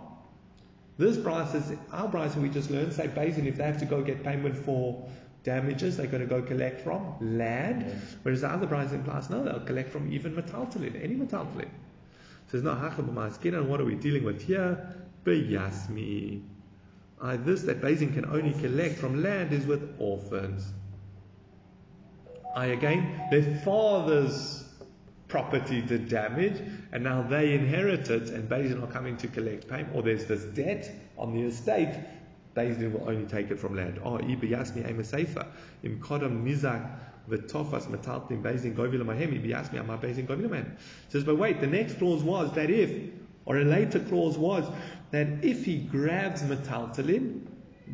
[SPEAKER 1] this price is our price we just learned say based in if they have to go get payment for damages they're going to go collect from land whereas the other price implies no they'll collect from even metaltalin any metaltalin says no skin and what are we dealing with here beyasmi uh, this that Basin can only collect from land is with orphans I again, their father's property did damage, and now they inherit it, and Bezdin are coming to collect payment, or there's this debt on the estate. Bezdin will only take it from land. Oh, Ibi Yasni Ema Sefer, Im Kodam Nizak V'tofas metaltin bezin govila mahem. He asked me, am I bezin govila mahem? Says, but wait, the next clause was that if, or a later clause was that if he grabs metaltalin,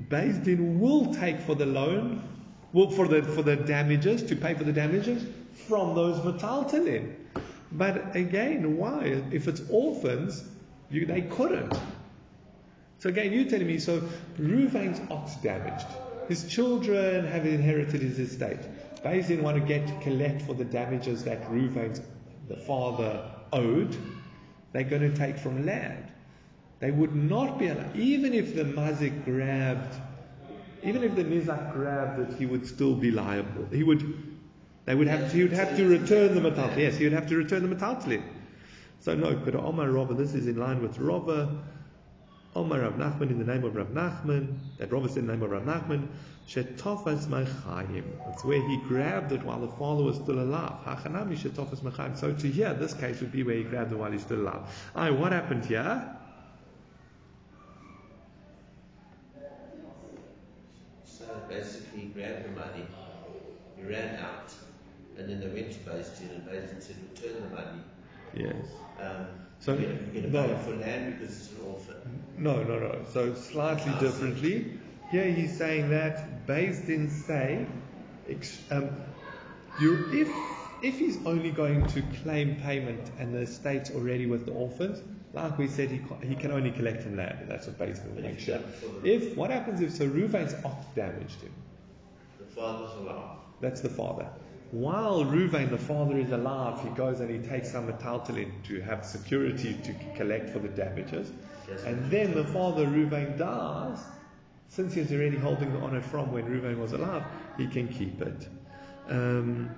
[SPEAKER 1] Bezdin will take for the loan, will for the for the damages to pay for the damages from those metaltalin. But again, why? If it's orphans, you, they couldn't. So again, you're telling me, so Ruvain's ox damaged. His children have inherited his estate. Bezin want to get collect for the damages that Ruvain's the father owed. They're going to take from land. They would not be allowed, even if the mazik grabbed, even if the nizak grabbed it, he would still be liable. He would they would have to, he would have to return the metaltalin. Yes, he would have to return the metaltalin. So no, but Omar Rava, this is in line with Rava. Omar Rav Nachman in the name of Rav Nachman, that Rava said in the name of Rav Nachman, Shetofas Mechayim. That's where he grabbed it while the father was still alive. Hachanami Shetofas Mechayim. So to here, this case would be where he grabbed it while he's still alive. Aye, what happened here?
[SPEAKER 2] So basically, he grabbed the money, he ran out, and then they went to Basin, and Basin said, return the money.
[SPEAKER 1] Yes.
[SPEAKER 2] Um,
[SPEAKER 1] So,
[SPEAKER 2] you're going to
[SPEAKER 1] no.
[SPEAKER 2] pay for land because it's an orphan.
[SPEAKER 1] No, no, no. So slightly differently. Here he's saying that based in say, ex- um, you if if he's only going to claim payment and the estate's already with the orphans, like we said, he he can only collect from land. and That's what based in makes sure. If what happens if so Ruvain's ox damaged him?
[SPEAKER 2] The father's alive.
[SPEAKER 1] That's the father. While Ruvain, the father, is alive, he goes and he takes some metaltalin to have security to collect for the damages. And then the father, Ruvain, dies. Since he's already holding the honor from when Ruvain was alive, he can keep it. Um,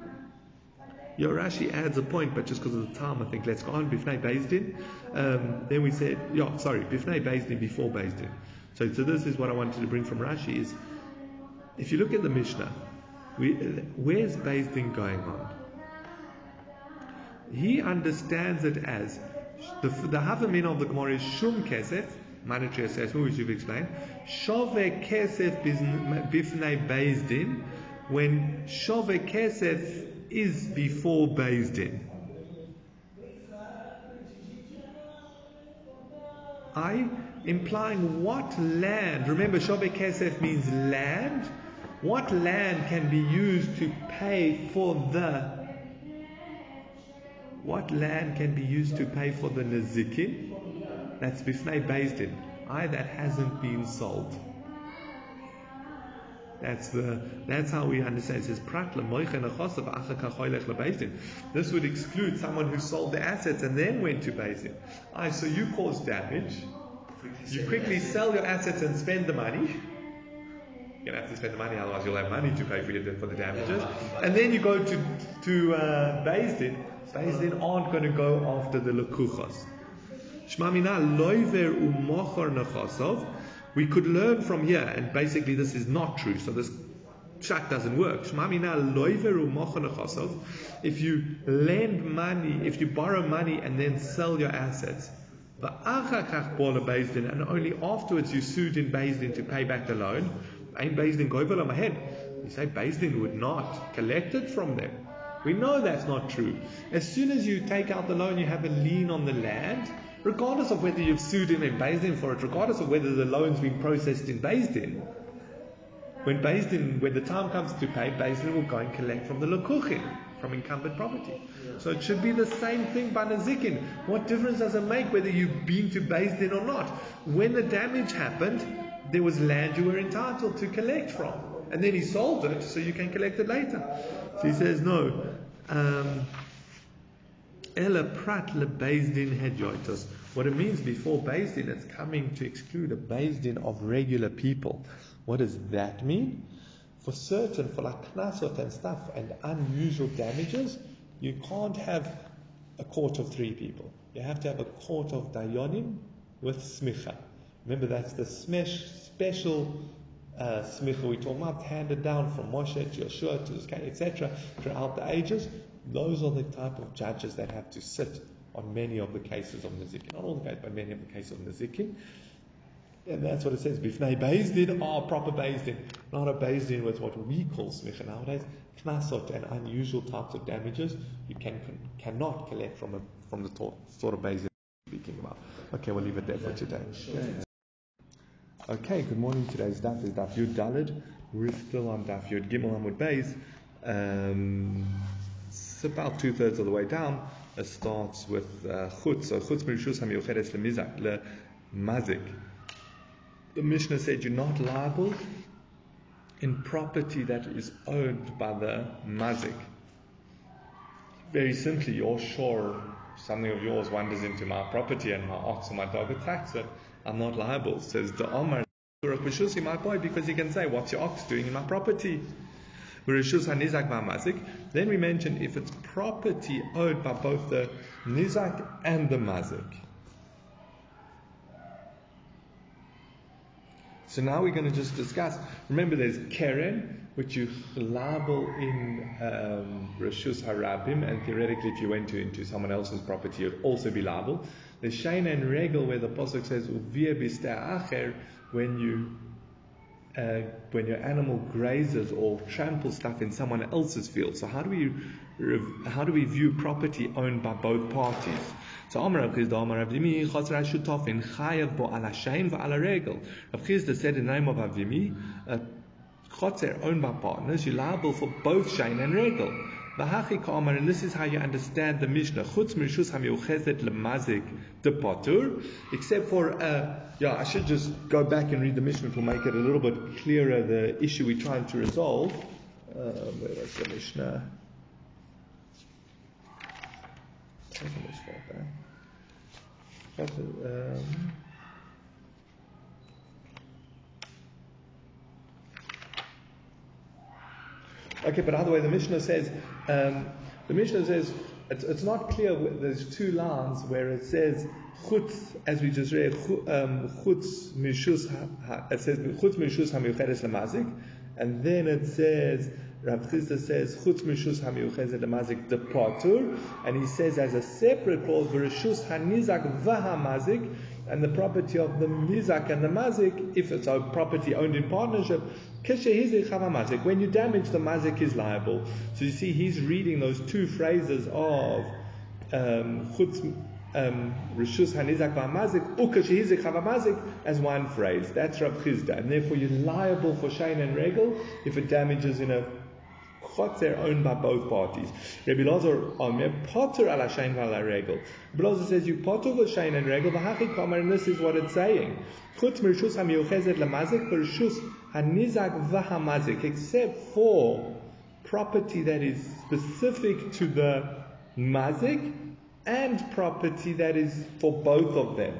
[SPEAKER 1] Yorashi adds a point, but just because of the time, I think let's go on. Bifnei Bezdin. Um, then we said, yeah, sorry, Bifnei Bezdin before Bezdin. So, so this is what I wanted to bring from Rashi is, if you look at the Mishnah, we, where's Bezdin going on? He understands it as the the Havamin of the Gemara is Shum Kesef, monetary assessment, which you've explained. Shove Kesef Bifnei Bezdin, when Shove Kesef is before Bezdin. I implying what land? Remember, Shove Kesef means land. What land can be used to pay for the what land can be used to pay for the nazikin? That's bifnei bezdin. I that hasn't been sold. That's the that's how we understand. It says prat. This would exclude someone who sold the assets and then went to bezdin. I so you cause damage. You quickly sell your assets and spend the money. You're gonna have to spend the money, otherwise you'll have money to pay for, your, for the damages. And then you go to to uh, Bezdin. Bezdin aren't going to go after the lekuchas. Shmamina. We could learn from here, and basically this is not true. So this shak doesn't work. Shmamina. If you lend money, if you borrow money and then sell your assets, and only afterwards you sued in Bezdin to pay back the loan. Ain't Bezdin govel on my head. You say Bezdin would not collect it from them. We know that's not true. As soon as you take out the loan, you have a lien on the land, regardless of whether you've sued him in Bezdin for it, regardless of whether the loan's been processed in Bezdin. When Bezdin, when the time comes to pay, Bezdin will go and collect from the Lekuchin, from incumbent property. So it should be the same thing by Nazikin. What difference does it make whether you've been to Bezdin or not? When the damage happened, there was land you were entitled to collect from. And then he sold it, so you can collect it later. So he says, no. Um, Ella prat le Bezdin hedyoitos. What it means before Bezdin, it's coming to exclude a Bezdin of regular people. What does that mean? For certain, for like knasot and stuff and unusual damages, you can't have a court of three people. You have to have a court of dayonim with smicha. Remember, that's the smesh, special Uh, smicha we talk about, handed down from Moshe to Yeshua to Zkai, etc., throughout the ages. Those are the type of judges that have to sit on many of the cases of Nazikin. Not all the cases, but many of the cases of Nazikin. And that's what it says. Bifnei Bezdin are proper Bezdin. not a based in with what we call smicha nowadays, knasot and unusual types of damages you can, cannot collect from a, from the sort of based speaking about. Okay, we'll leave it there for today. Okay, good morning. Today's daf is daf Yud Dalid. We're still on daf Yud Gimel Amud Beis. Um, it's about two thirds of the way down. It starts with uh, chutz. So chutz mirishus hamiyucheres lemizak lemazik. The Mishnah said you're not liable in property that is owned by the mazik. Very simply, you're sure something of yours wanders into my property and my ox or my dog attacks it. I'm not liable. Says the Omar my boy, because he can say, What's your ox doing in my property? Then we mention if it's property owned by both the nizak and the mazik. So now we're going to just discuss. Remember, there's keren, which you liable in um, Harabim, and theoretically, if you went to, into someone else's property, you'd also be liable. There's Shaina and Regel, where the Pasuk says, acher, when you uh, when your animal grazes or tramples stuff in someone else's field. So how do we how do we view property owned by both parties? So Amar Rav Chisda, Amar Rav Dimi, Chosra Shutofin, Chayav bo ala shein v'ala regel. Rav Chisda said in the name of Rav Dimi, a chotzer owned by partners, you're liable for both shein and regel. And this is how you understand the Mishnah. Chutz lemazik de patur, except for, uh, yeah, I should just go back and read the Mishnah to make it a little bit clearer, the issue we're trying to resolve. Um, where was the Mishnah? Um, Okay, but either way, the Mishnah says, um, the Mishnah says, it's, it's, not clear, there's two lines where it says, chutz, as we just read, um, chutz mishus, it says, chutz mishus hamiucheres lamazik, and then it says, Rav Chisda says, chutz mishus hamiucheres lamazik departur, and he says as a separate clause, v'rishus hanizak v'hamazik, and the property of the mizak and the mazik, if it's a property owned in partnership, when you damage the mazik is liable. So you see, he's reading those two phrases of um, um, Rishus Hanizak Mazik, Ukashihizik as one phrase. That's Rav Chisda. And therefore you're liable for Shain and Regel if it damages in a chotzer owned by both parties. Rabbi Lazar Omer potter ala shain vala regel. Rabbi says you potter v'shain and regel v'hachi kamer, and this is what it's saying. Chutz mirshus hamiyuchezet lamazik v'rshus hanizak v'hamazik, except for property that is specific to the mazik and property that is for both of them.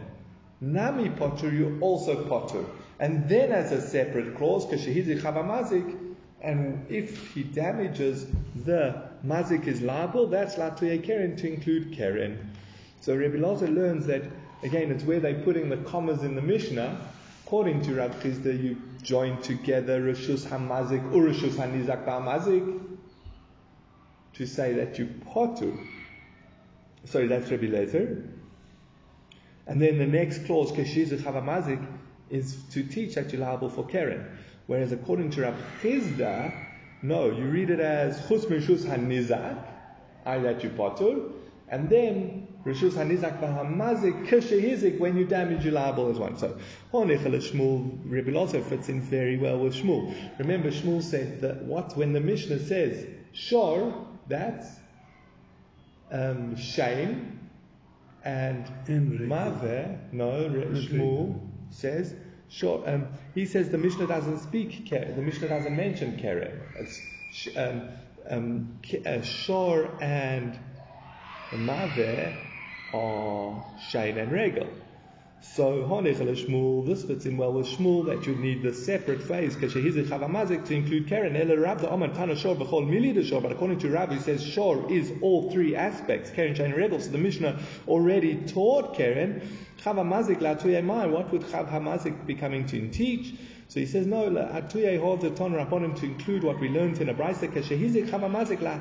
[SPEAKER 1] Nami potter, you also potter. And then as a separate clause, kashehizi chavamazik, and if he damages the mazik is liable, that's latuye keren to include keren. So Rabbi Lazar learns that again it's where they're putting the commas in the Mishnah. According to Rav Chisda, you join together Rishus Hamazik or Rishus Hanizak Mazik to say that you potu. Sorry, that's Rabbi Lezer. And then the next clause, Keshizu Chavamazik, is to teach that you're liable for Keren. Whereas according to Rav Chisda, no, you read it as Chus Mishus Hanizak, I that you potul, and then Rishus Hanizak Vahamazik Kishehizik when you damage your liable as one. So Honechel Shmuel Rebbe also fits in very well with Shmuel. Remember Shmuel said that what when the Mishnah says Shor, that's um, shame and Mave, no, Shmuel says Sure. Um, he says the Mishnah doesn't speak. The Mishnah doesn't mention keren. Um, um, uh, Shor and Maveh are Shain and Regel. So Shmuel, this fits in well with Shmuel that you need the separate phrase Kashehizik Chavamazik to include Keren. Ela Rav the Oman Tana Shor B'chol Mili the. But according to Rav, he says Shor is all three aspects Keren, Shain, and Regel. So the Mishnah already taught Keren. Chav Hamazik Latuyemai. What would Chav Hamazik be coming to teach? So he says no. Atuye holds the Ton Rabbonim to include what we learned in a Brisa Kashehizik Chav Hamazik La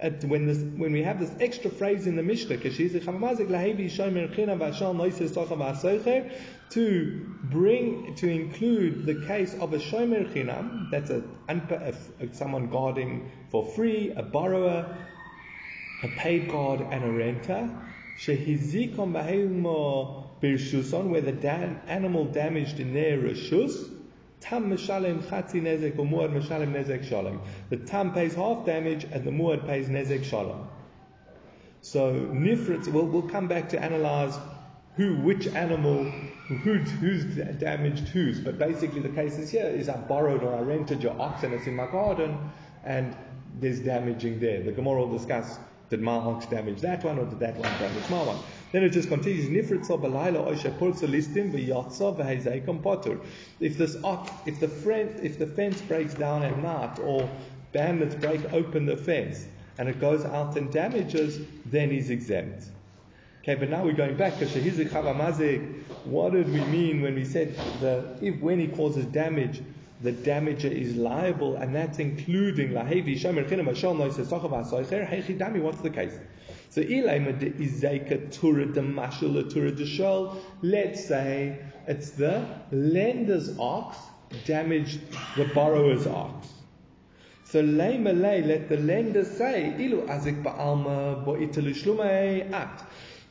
[SPEAKER 1] at when this when we have this extra phrase in the Mishnah, to bring to include the case of a shomer chinam, that's a, a, a someone guarding for free, a borrower, a paid guard, and a renter. Shehizikom bahemo birshuson, where the dan- animal damaged in their rishus. Tam mishalem chatzi nezek or muad mishalem nezek shalom. The tam pays half damage and the muad pays nezek shalom. So nifrit, we'll, we'll come back to analyze who, which animal, who, who's damaged whose. But basically the case is here is I borrowed or I rented your ox and it's in my garden and there's damaging there. The Gemara will discuss did my ox damage that one or did that one damage my one? Then it just continues. If this ox, if the friend, if the fence breaks down at night or bandits break open the fence and it goes out and damages, then he's exempt. Okay, but now we're going back. Because what did we mean when we said the if when he causes damage, the damager is liable, and that's including lahevi. What's the case? So de. Let's say it's the lender's ox damaged the borrower's ox. So lay, let the lender say ilu azik ba'alma italu.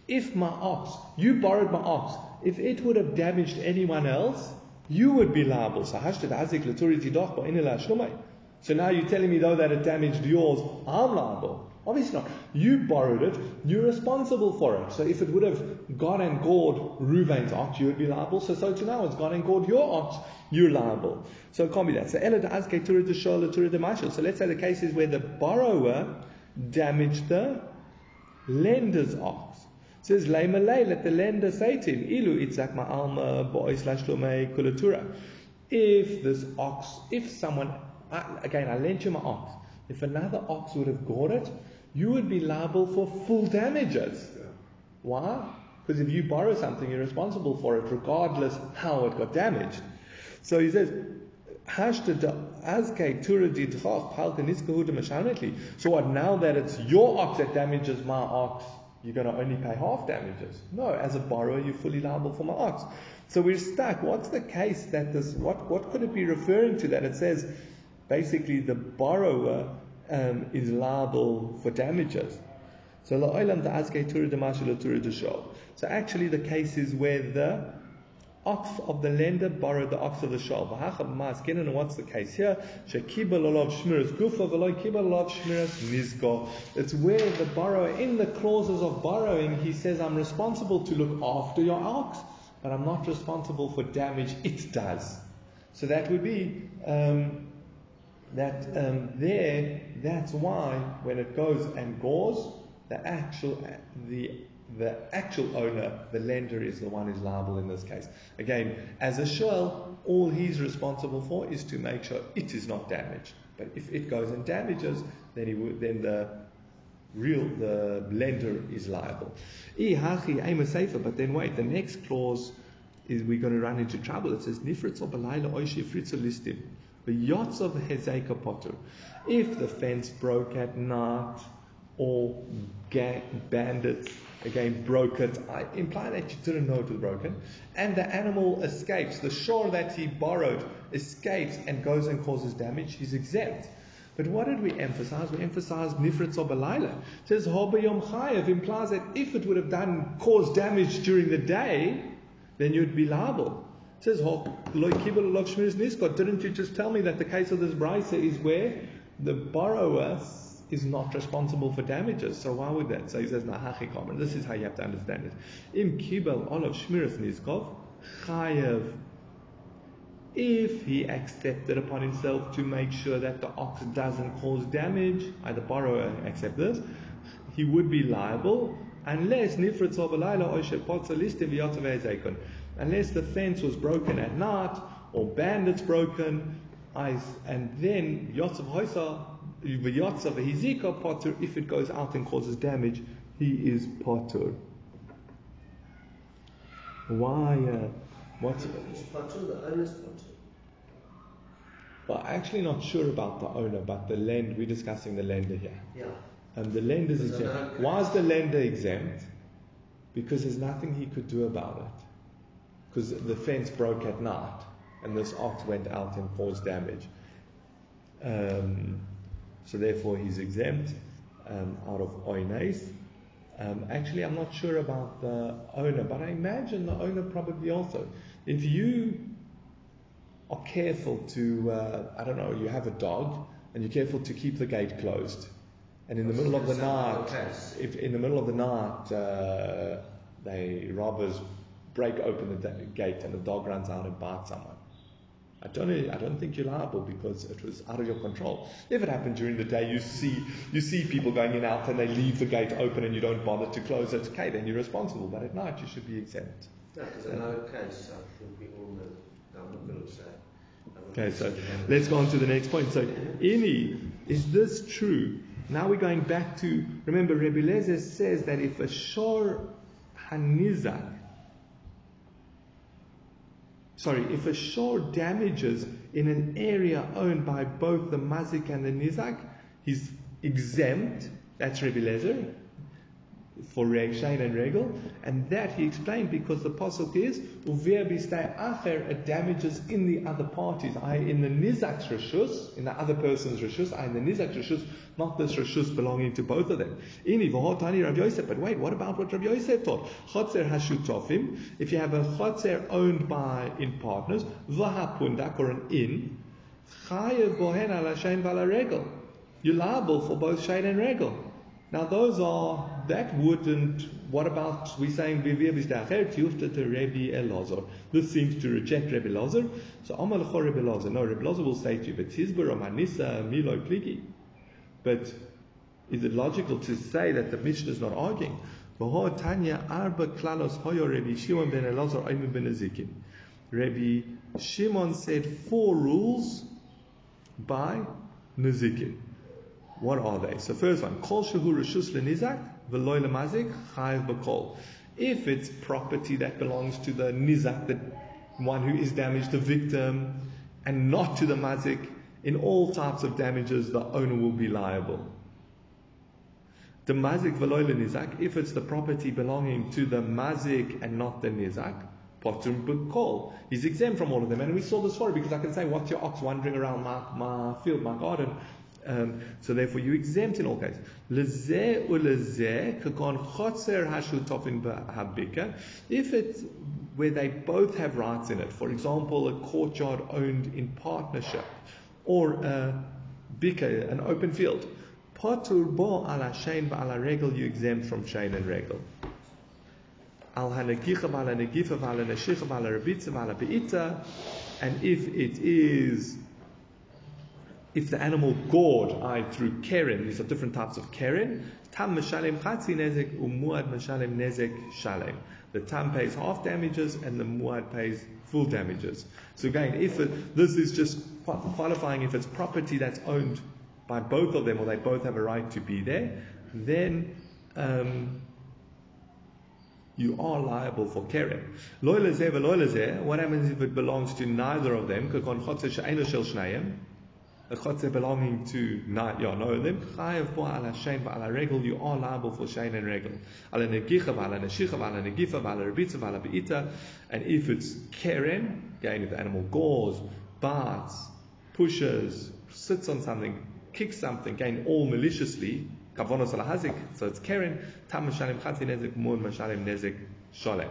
[SPEAKER 1] If my ox, you borrowed my ox, if it would have damaged anyone else, you would be liable. So now you're telling me though that it damaged yours, I'm liable. Obviously not. You borrowed it, you're responsible for it. So if it would have gone and gored Ruvain's ox, you would be liable. So so to now it's gone and gored your ox, you're liable. So it can't be that. So So let's say the case is where the borrower damaged the lender's ox says Lay let the lender say to him, Ilu itzak ma'alma bo'is lashlume kulatura. If this ox, if someone, again, I lent you my ox, if another ox would have got it, you would be liable for full damages. Why? Because if you borrow something, you're responsible for it, regardless how it got damaged. So he says, so what, now that it's your ox that damages my ox, you're going to only pay half damages. No, as a borrower, you're fully liable for my ox. So we're stuck. What's the case that this, what, what could it be referring to that it says basically the borrower um, is liable for damages? So So actually the case is where the ox of the lender borrowed the ox of the shal. And what's the case here? It's where the borrower, in the clauses of borrowing, he says, I'm responsible to look after your ox, but I'm not responsible for damage it does. So that would be um, that um, there, that's why when it goes and gores, the actual, the the actual owner, the lender, is the one who's liable in this case. Again, as a shell, all he's responsible for is to make sure it is not damaged. But if it goes and damages, then he would, then the real the lender is liable. But then wait, the next clause is we're going to run into trouble. It says nifritz belayla oishi fritza listim. The yachts of Hezekiah potter. If the fence broke at night, or bandits again broke it, I imply that you didn't know it was broken, and the animal escapes. The shore that he borrowed escapes and goes and causes damage. He's exempt. But what did we emphasize? We emphasized nifritz obalayla. It says hobayom chayev implies that if it would have done caused damage during the day, then you'd be liable. It says Didn't you just tell me that the case of this brisa is where the borrower is not responsible for damages. So why would that? So he says, Nahachi Kamer. This is how you have to understand it. Im kibel olav shmiras nizkov chayev. If he accepted upon himself to make sure that the ox doesn't cause damage, either the borrower accept this, he would be liable unless unless the fence was broken at night or bandits broken, and then Yotzav Potter, if it goes out and causes damage, he is potter. Why? Uh, what's
[SPEAKER 2] potter? The owner's potter.
[SPEAKER 1] Well, actually not sure about the owner, but the land. We're discussing the lender here.
[SPEAKER 2] Yeah.
[SPEAKER 1] Um, the lender's
[SPEAKER 2] Because I
[SPEAKER 1] exempt. Why is the lender exempt? Because there's nothing he could do about it. Because the fence broke at night and this ox went out and caused damage. Um, so therefore he's exempt um, out of oines. Um, actually, I'm not sure about the owner, but I imagine the owner probably also. If you are careful to, uh, I don't know, you have a dog and you're careful to keep the gate closed, and in the middle of the night, if in the middle of the night uh, they robbers break open the gate and the dog runs out and bites someone. I don't, I don't think you're liable because it was out of your control. If it happened during the day, you see, you see people going in and out and they leave the gate open and you don't bother to close it, okay, then you're responsible. But at night, you should be exempt.
[SPEAKER 2] No, because I know a case, I think we all know. No, I'm not going to say.
[SPEAKER 1] Okay, so let's go on to the next point. So, any, is this true? Now we're going back to, remember, Rebbe Lezer says that if a shor hanizak, sorry, if a shor damages in an area owned by both the mazik and the nizak, he's exempt. That's Rebbe Lezer for Reg Shane and Regel, and that he explained because the pasuk is bistay acher it damages in the other parties, i in the nizak's rishus, in the other person's rishus, i in the nizak's rishus, not this rishus belonging to both of them. Ini v'hotani Rav Yosef, but wait, what about what Rav Yosef taught? Chotzer hashutofim, if you have a chotzer owned by in partners, v'hapundak or an inn, chayev bohen regel. You're liable for both shane and regel. Now those are that wouldn't. What about we saying Vivir Bisdacher Tiyufta to Rabbi Elazar? This seems to reject Rabbi Elazar. So Amal Rabbi Elazar. No, Rabbi Elazar will say to you, but Tizbur Manisa Milo Pligi. But is it logical to say that the Mishnah is not arguing? Tanya Arba Klalos Hoyo Rabbi Shimon ben Elazar Ayman ben Ezekin. Rabbi Shimon said four rules by Nezikin. What are they? So first one, kol shehu reshus lenizak b'kol. If it's property that belongs to the nizak, the one who is damaged, the victim, and not to the mazik, in all types of damages, the owner will be liable. The mazik v'loy lenizak, if it's the property belonging to the mazik and not the nizak, potum b'kol. He's exempt from all of them. And we saw this story because I can say, what's your ox wandering around my, my field, my garden? Um, so therefore, you exempt in all cases. If it's where they both have rights in it, for example, a courtyard owned in partnership, or a bika, an open field, patur bo ala shein ba'ala regel, you exempt from shein and regel. And if it is if the animal gored, I through keren, these are different types of keren, tam chatzi nezek umuad nezek shalem. The tam pays half damages and the muad pays full damages. So again, if it, this is just qualifying if it's property that's owned by both of them or they both have a right to be there, then um, you are liable for keren. What happens if it belongs to neither of them? A chotze belonging to not, them, chayav bo ala shein v'ala regel, you are liable for shein and regel. Ala negicha v'ala neshicha v'ala negifa v'ala rebitza v'ala be'ita, and if it's keren, again, if the animal gores, bites, pushes, sits on something, kicks something, again, all maliciously, kavonos ala hazik, so it's keren, tam mashalim chati nezek mun mashalim nezek sholem.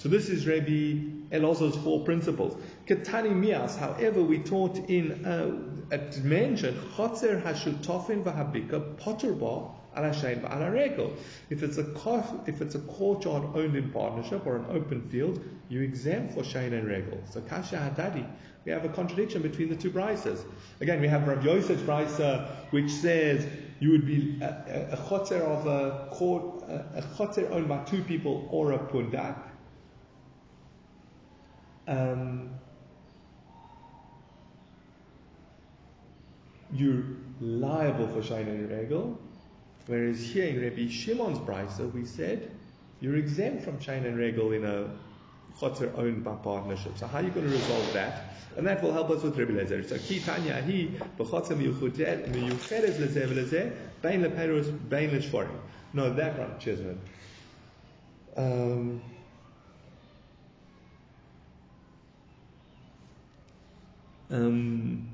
[SPEAKER 1] So this is Rabbi Elazar's four principles. Ketani mias, however, we taught in uh, at mentioned chotzer hashutofin v'habika poterba ala shein v'ala. If it's a co- if it's a courtyard owned in partnership or an open field, you exempt for shein and regel. So kasha hadadi. We have a contradiction between the two brises. Again, we have Rav Yosef's brisa, uh, which says you would be a, a, a chotzer of a court, a, a chotzer owned by two people or a pundak. Um, you're liable for Shain and Regel. Whereas here in Rabbi Shimon's Brisa, we said you're exempt from Shain and Regel in a chotzer owned by partnership. So how are you going to resolve that? And that will help us with Rebbe Lezer. So ki tanya hi b'chotzer miyucheres lezeh v'lezeh bein leperos bein leshforim. No, that one. Cheers, man. Um, um,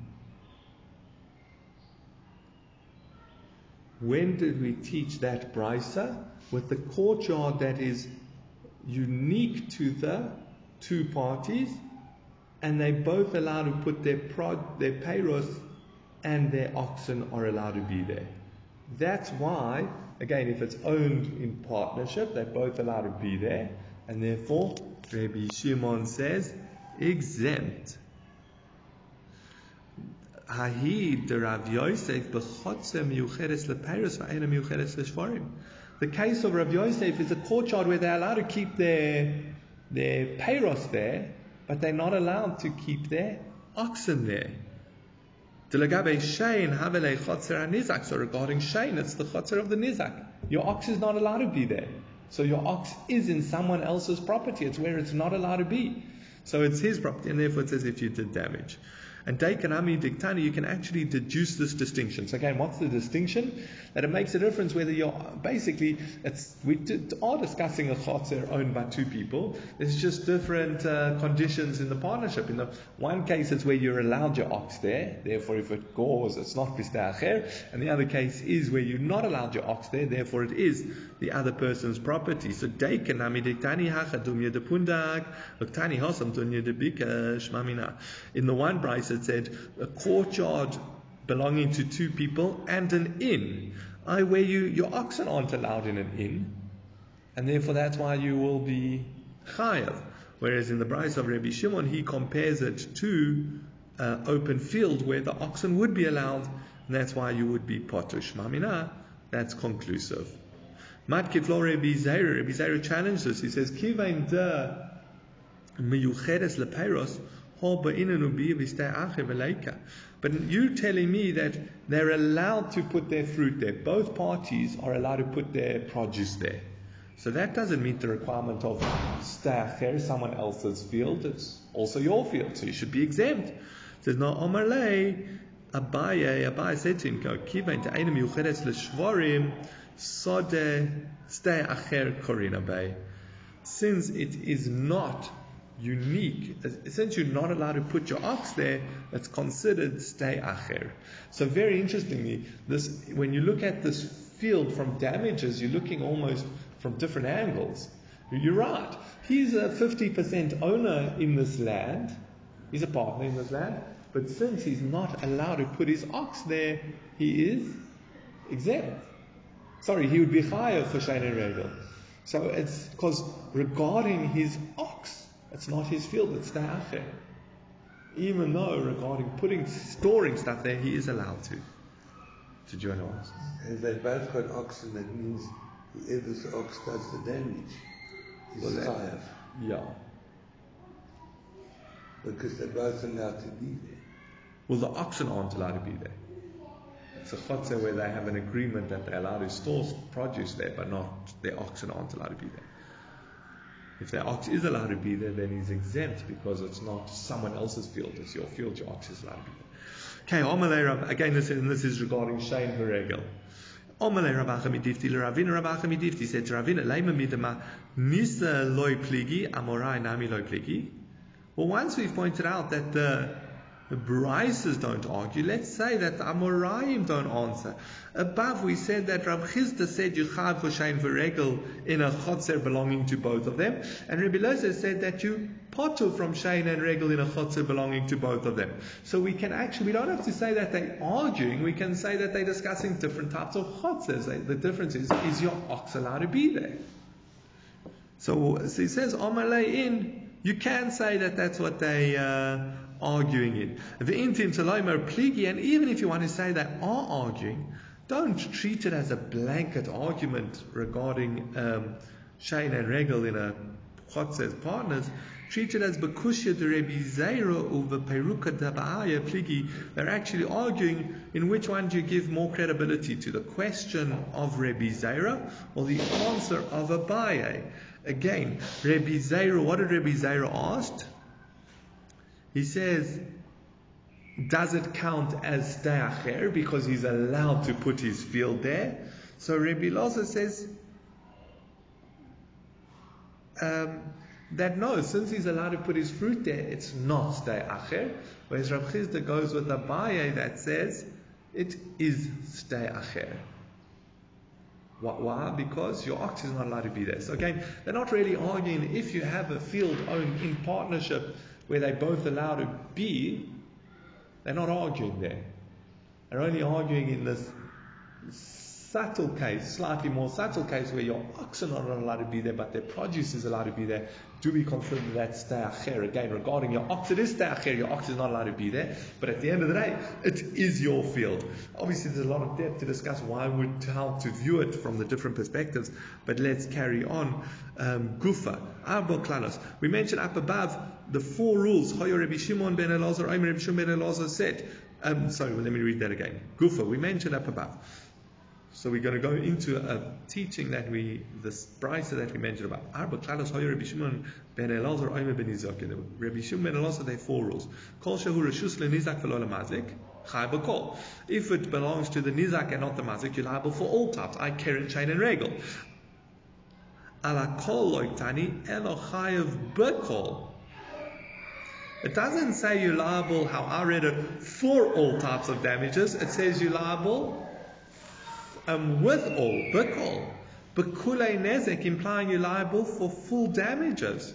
[SPEAKER 1] when did we teach that brisa? With the courtyard that is unique to the two parties, and they both allowed to put their prod, their payros and their oxen are allowed to be there. That's why, again, if it's owned in partnership, they're both allowed to be there, and therefore Rabbi Shimon says exempt. The case of Rav Yosef is a courtyard where they're allowed to keep their their payros there, but they're not allowed to keep their oxen there. So regarding Shane, it's the chotzer of the nizak. Your ox is not allowed to be there. So your ox is in someone else's property. It's where it's not allowed to be. So it's his property, and therefore it says if you did damage. And Daikanami Diktani, you can actually deduce this distinction. So again, what's the distinction? That it makes a difference whether you're basically we did, are discussing a chotzer owned by two people. There's just different uh, conditions in the partnership. In the one case, it's where you're allowed your ox there. Therefore, if it gores, it's not pistacher. And the other case is where you're not allowed your ox there. Therefore, it is the other person's property. So Daikanami Diktani hachadum yedepundak, uktani hosam dunya debika shmamina. In the one price it said a courtyard belonging to two people and an inn. I where you your oxen aren't allowed in an inn, and therefore that's why you will be chayav. Whereas in the price of Rabbi Shimon, he compares it to uh, open field where the oxen would be allowed, and that's why you would be potush mamina. That's conclusive. Mat kiflo Rabbi Zaira. Rabbi Zaira challenged this. He says, "Kivain de miyucheres lepeiros." But you're telling me that they're allowed to put their fruit there. Both parties are allowed to put their produce there. So that doesn't meet the requirement of staff there, someone else's field. It's also your field, so you should be exempt. It says no Abaye Abaye said to him, kiva into einem yucheres l'shvorim sode stay acher korina bay. Since it is not unique. Since you're not allowed to put your ox there, it's considered stay acher. So very interestingly, this when you look at this field from damages, you're looking almost from different angles. You're right. He's a 50% owner in this land. He's a partner in this land. But since he's not allowed to put his ox there, he is exempt. Sorry, he would be higher for Shane and. So it's because regarding his ox, it's not his field, it's the acher. Even though regarding putting, storing stuff there, he is allowed to. To join us.
[SPEAKER 3] If they both got oxen, that means whoever's ox does the damage is well, chayav.
[SPEAKER 1] Yeah.
[SPEAKER 3] Because they're both allowed to be there.
[SPEAKER 1] Well, the oxen aren't allowed to be there. It's a chotzer where they have an agreement that they're allowed to store produce there, but not their oxen aren't allowed to be there. If the ox is allowed to be there, then he's exempt because it's not someone else's field, it's your field, your ox is allowed to be there. Okay, again, this is, this is regarding Shane Heregel. Omale Rav Acha MiDifti Ravina Rav Acha MiDifti said to Ravina Leima midama loy pligi amorai nami pligi. Well, once we've pointed out that the the Brises don't argue. Let's say that the Amoraim don't answer. Above, we said that Rav Chisda said you chav v'shain v'regel in a chotzer belonging to both of them, and Rabbi Loza said that you potter from shain and regel in a chotzer belonging to both of them. So we can actually, we don't have to say that they're arguing. We can say that they're discussing different types of chotzers. The difference is, is your ox allowed to be there? So, so he says, Amalei in, you can say that that's what they. Uh, arguing in. And even if you want to say they are arguing, don't treat it as a blanket argument regarding um, Shane and Regel in a Chotzes partners. Treat it as Bekushya de Rebbe Zeira over Peruka Dabaya Pligi. They're actually arguing in which one do you give more credibility to the question of Rebbe Zeira or the answer of Abaye. Again, Rabbi Zaira, what did Rabbi Zaira ask? He says, does it count as Dayacher because he's allowed to put his field there? So Rabbi Loza says um, that no, since he's allowed to put his fruit there, it's not Dayacher. Whereas Rabbi Chisda goes with Abaye that says it is Dayacher. Why? Because your ox is not allowed to be there. So again, they're not really arguing if you have a field owned in partnership where they're both allowed to be, they're not arguing there. They're only arguing in this subtle case, slightly more subtle case where your ox are not allowed to be there, but their produce is allowed to be there. Do we consider that sta'acher? Again, regarding your ox, it is sta'acher, your ox is not allowed to be there, but at the end of the day, it is your field. Obviously, there's a lot of depth to discuss why would, how to view it from the different perspectives, but let's carry on. Um, Gufa, Arba Klanos. We mentioned up above the four rules. Hoyo Rabbi Shimon ben Elazar, Omer Rabbi Shimon ben Elazar said. Um, sorry, well, let me read that again. Gufa, we mentioned up above. So we're going to go into a teaching that we, this price that we mentioned about. Arba klalos hoyer Rabbi Shimon ben Elazar oime ben Izak. Rabbi Shimon ben Elazar, there are four rules. Kol shehu reshus lenizak. Chai b'kol. If it belongs to the nizak and not the mazik, you're liable for all types. I keren, chain, and regel. Ala kol loiktani elo chayev b'kol. It doesn't say you're liable, how I read it, for all types of damages. It says you're liable um, with all, bikol, bekule nezek, implying you're liable for full damages.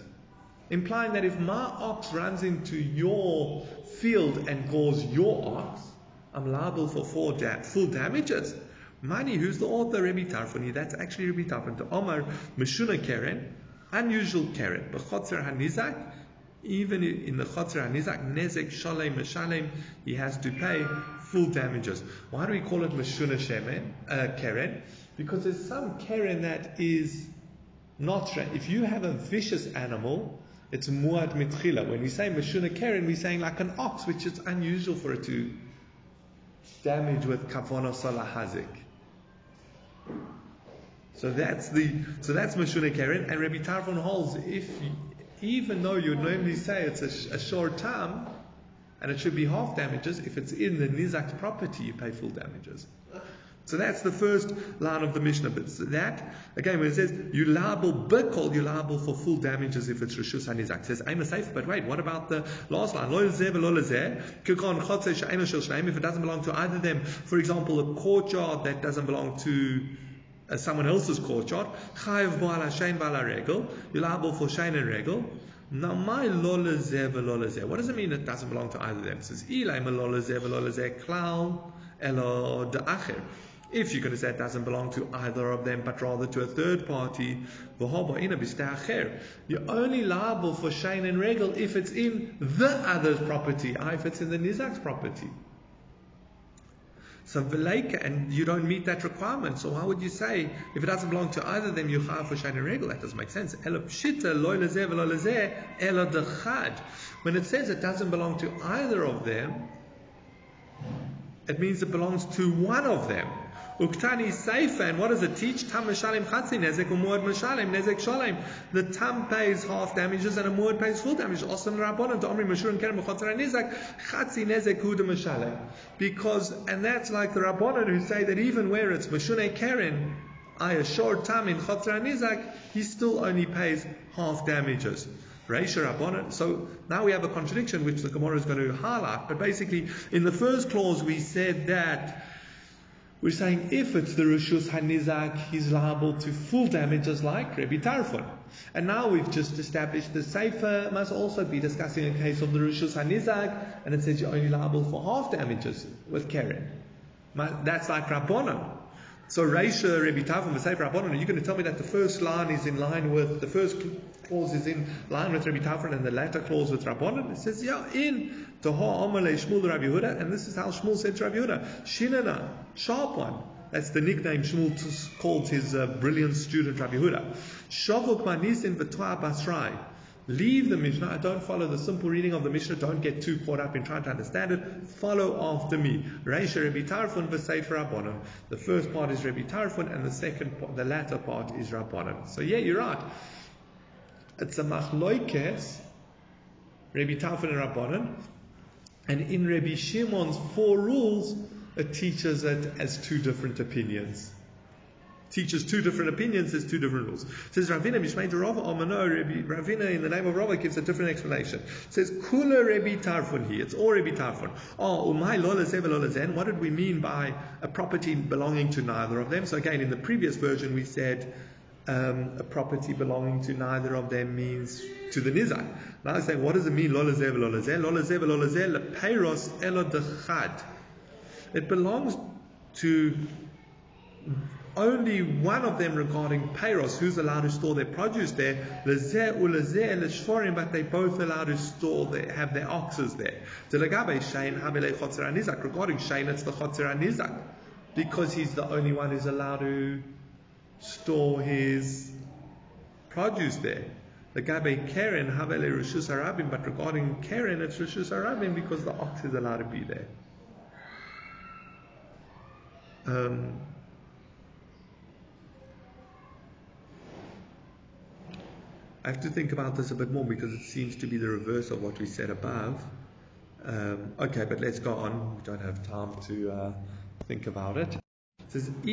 [SPEAKER 1] Implying that if my ox runs into your field and gores your ox, I'm liable for full, da- full damages. Mani, who's the author? Rabbi Tarfoni. That's actually Rabbi Tarfoni. To Omar Meshuna Keren, unusual Keren. Bechotzer Hanizak, even in the Chotzer Hanizak, Nezek Shalem Meshalem, he has to pay full damages. Why do we call it Meshuna Shemen, uh, Keren? Because there's some Keren that is not, if you have a vicious animal, it's Muad Mitchila. When we say Meshuna Keren, we're saying like an ox, which is unusual for it to damage with Kavona Salahazik. So that's the so that's Meshuna Keren, and Rabbi Tarfon holds if even though you normally say it's a, a, short time and it should be half damages, if it's in the Nizak's property, you pay full damages. So that's the first line of the Mishnah. But that, again, when it says, you liable bikol, you're liable for full damages if it's Rishus HaNizak. It says, I'm a safe, but wait, what about the last line? If it doesn't belong to either of them, for example, a courtyard that doesn't belong to uh, someone else's courtyard, chayiv ba'al hashem ba'al regel, you're liable for shein and regel. Now, my lolazeh v'lolazeh, what does it mean it doesn't belong to either of them? It says, ilay lolazeh v'lolazeh klal elo da'acher. If you're going to say it doesn't belong to either of them, but rather to a third party, you're only liable for shein and regel if it's in the other's property, if it's in the nizak's property. So v'leika, and you don't meet that requirement. So why would you say if it doesn't belong to either of them, you chayav for shayna regel? That doesn't make sense. Elo pshita dechad. When it says it doesn't belong to either of them, it means it belongs to one of them. Uktani Seifa, and what does it teach? Tam Meshalim Chatzi Nezek Umuad Meshalim Nezek Shalem. The Tam pays half damages and a Muad pays full damages. Osam Rabbanon to Omri Meshur and Keren Mechotzar Nizak Chatzi Nezek Huda Meshalim. Because, and that's like the Rabbanon who say that even where it's Meshune Keren, I assure Tam in Chotzar Nizak, he still only pays half damages. So now we have a contradiction which the Gemara is going to highlight. But basically, in the first clause, we said that we're saying if it's the Rishus Hanizak, he's liable to full damages like Rabbi Tarfon. And now we've just established the Sefer must also be discussing a case of the Rishus Hanizak, and it says you're only liable for half damages with Keren. That's like Rabbonon. So Reisha Rabbi Tarfon, the Sefer Rabbonon, are you going to tell me that the first line is in line with, the first clause is in line with Rabbi Tarfon and the latter clause with Rabbonon? It says, yeah, in Toho Amalei Shmuel Rabbi Yehuda, and this is how Shmuel said to Rabbi Yehuda, Shinana, sharp one. That's the nickname Shmuel called his uh, brilliant student Rabbi Yehuda. Shavuk manisin v'toa basrai. Leave the Mishnah. I don't follow the simple reading of the Mishnah. Don't get too caught up in trying to understand it. Follow after me. Reisha Rabbi Tarfon v'sefer. The first part is Rabbi Tarfon, and the second, part, the latter part is Rabbanon. So yeah, you're right. it's a machloikes, Rabbi Tarfon and Rabbanon, and in Rabbi Shimon's four rules, it teaches it as two different opinions. Teaches two different opinions, there's two different rules. It says Ravina Mishmei Rava Amano, Ravina in the name of Rava gives a different explanation. It says Kula Rabbi Tarfon here. It's all Rabbi Tarfon. Oh, umay lola zen. What did we mean by a property belonging to neither of them? So again, in the previous version we said um, a property belonging to neither of them means to the nizak. Now I say, what does it mean? Lola zev lola zen. Lola zev lola zen. Peiros elo. It belongs to only one of them regarding Peiros, who's allowed to store their produce there, Lezeh ulezeh leshforim, but they both allowed to store their, have their oxes there. Delagabe Shain Hamele Chotzer Anizak. Regarding Shain, it's the Chotzer Anizak, because he's the only one who's allowed to store his produce there. The Gabe Keren Havele Rishus Arabim, but regarding Keren, it's Rishus Arabim because the ox is allowed to be there. Um, I have to think about this a bit more because it seems to be the reverse of what we said above. Um, okay, but let's go on. We don't have time to uh, think about it. It says, but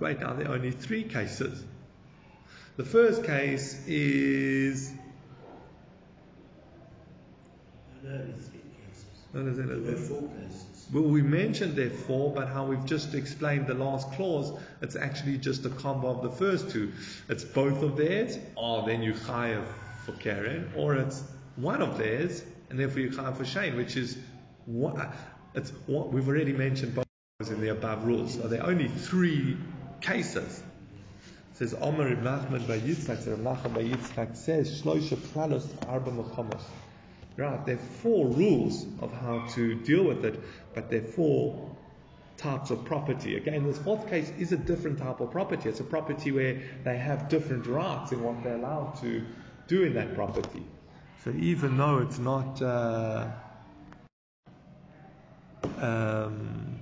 [SPEAKER 1] wait, now there are only three cases. The first case is.
[SPEAKER 2] No, no, it's three cases.
[SPEAKER 1] No,
[SPEAKER 2] There
[SPEAKER 1] no.
[SPEAKER 2] four cases.
[SPEAKER 1] Well, we mentioned there four, but how we've just explained the last clause, it's actually just a combo of the first two. It's both of theirs, or then you chayav for Keren, or it's one of theirs, and therefore you chayav for Shane, which is what it's what we've already mentioned both of those in the above rules. So there are only three cases. It says Omer Reb Nachman bar Yitzchak, Reb Nachman bar Yitzchak says Shloisha Klalos Arba Mechamos. Right, there are four rules of how to deal with it, but there are four types of property. Again, this fourth case is a different type of property. It's a property where they have different rights in what they're allowed to do in that property. So even though it's not uh, um,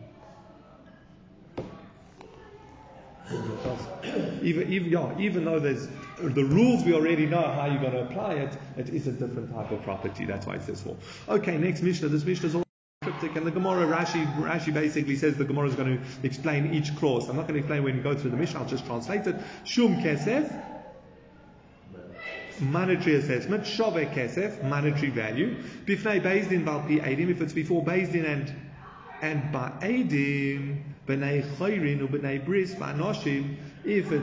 [SPEAKER 1] even, even, yeah, even though there's the rules we already know how you're going to apply it, it is a different type of property. That's why it says four. Okay, next Mishnah. This Mishnah is all cryptic, and the Gemara Rashi Rashi basically says the Gemara is going to explain each clause. I'm not going to explain when you go through the Mishnah. I'll just translate it. Shum kesef. Monetary assessment, shove kesef, monetary value. Bifnei Bezdin Valpi Edim, if it's before Bezdin and and by Edim, B'nei Chayrin or B'nei Bris, Vanoshim, if it,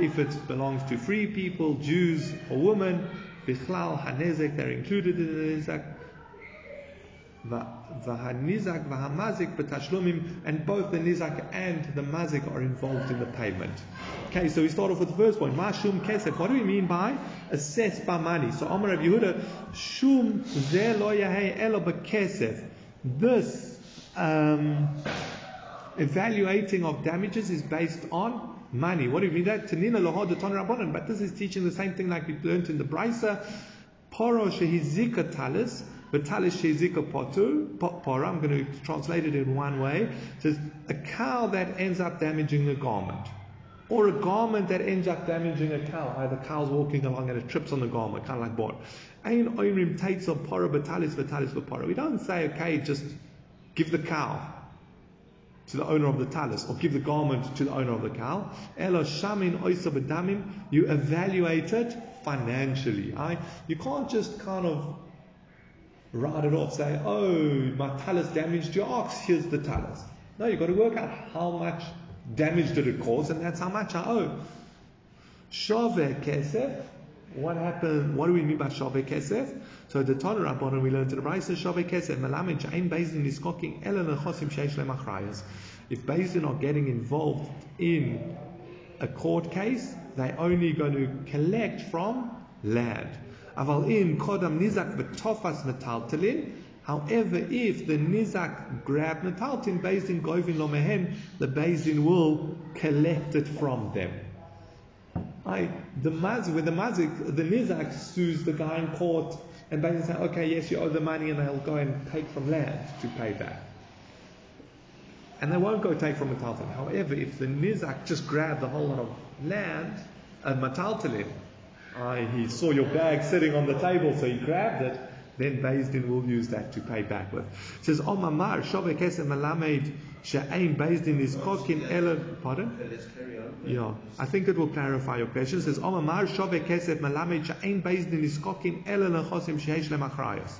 [SPEAKER 1] if it belongs to free people, Jews or women, Bichlal, Hanezek, they're included in the Nizak. Vahanizak, Vahamazik, B'tashlumim, and both the Nizak and the Mazik are involved in the payment. Okay, so we start off with the first point. Mashum Kesef. What do we mean by assess by money? So Amar Rav Yehuda, Shum Ze Lo Elo B'Kesef. This um, evaluating of damages is based on money. What do you mean that? Tanina lohod rabbanon. But this is teaching the same thing like we learned in the Brisa. Poro shehizika talis, but talis shehizika potu. Poro, I'm going to translate it in one way. It says a cow that ends up damaging a garment. Or a garment that ends up damaging a cow. Either cow's walking along and it trips on the garment, kind of like board. Ein oimrim tates of poro batalis batalis. We don't say, okay, just give the cow to the owner of the talis, or give the garment to the owner of the cow. Elo shamin oisa. You evaluate it financially. I, you can't just kind of write it off, say, oh, my talis damaged your ox, here's the talis. No, you've got to work out how much damage did it cause, and that's how much I owe. Shove kesef. What happened? What do we mean by shove kesef? So the Tanur Rabbanon we learned in the Brisa shove kesef melamed she'ain bezdin niskoking ela nechosim sheish lemachrayas. If bezdin are getting involved in a court case, they're only going to collect from land. Aval in kodam nizak v'tofas metaltelin. However, if the nizak grabbed metaltin, bezdin govin lo mehen, the bezdin will collect it from them. I, the mazik, with the mazik, the nizak sues the guy in court and basically say, okay, yes, you owe the money, and they'll go and take from land to pay that. And they won't go take from metaltalin. However, if the nizak just grabbed the whole lot of land, uh, metaltalin, he saw your bag sitting on the table, so he grabbed it, then Din will use that to pay back with. It says, oh, Omamar, Shove Kesef Malamed, She'ain Din is Kokin Ela, pardon?
[SPEAKER 2] Okay, let's carry on.
[SPEAKER 1] Yeah, I think it will clarify your question. It says, oh, Omamar, Shove Kesef Malamed, She'ain Din is Kokin Ela Lechosim She'esh Lemachrayos.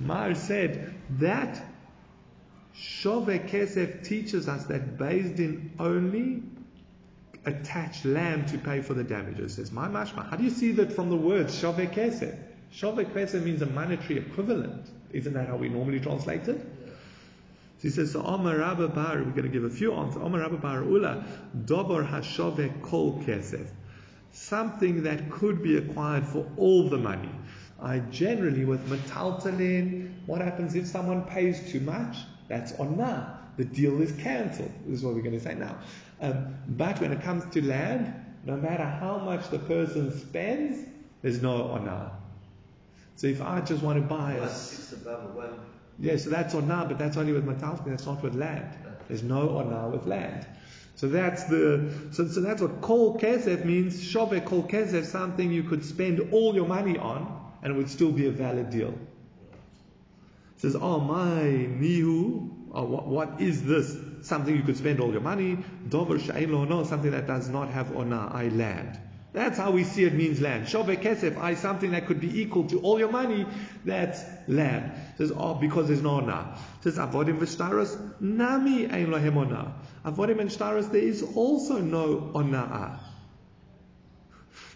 [SPEAKER 1] Mar said that Shove Kesef teaches us that Din only attach lamb to pay for the damages. Says my mashma. How do you see that from the word shove kesef? Shove kesef means a monetary equivalent. Isn't that how we normally translate it? So he says, so Omar Rabba Bar, we're going to give a few answers. Omar Rabba Bar Ulla, Dobar Hashove Kol Kesef. Something that could be acquired for all the money. I generally, with metaltalin, what happens if someone pays too much? That's onna. The deal is cancelled. This is what we're going to say now. Um, but when it comes to land, no matter how much the person spends, there's no ona. So if I just want to buy a
[SPEAKER 2] six above one.
[SPEAKER 1] Yeah, so that's ona, but that's only with metaltalin, that's not with land. There's no ona with land. So that's the so, so that's what kol kesef means. Shove kol kesef, something you could spend all your money on and it would still be a valid deal. It says, Oh my nihu, oh, what, what is this? something you could spend all your money. Dover sha'in lo something that does not have ona, I land. That's how we see it means land. Shove kesef, I something that could be equal to all your money, that's land. It says, oh, because there's no ona. Says, avodim v'shtaros, nami ein lohem ona. Avodim and shtaros, there is also no ona.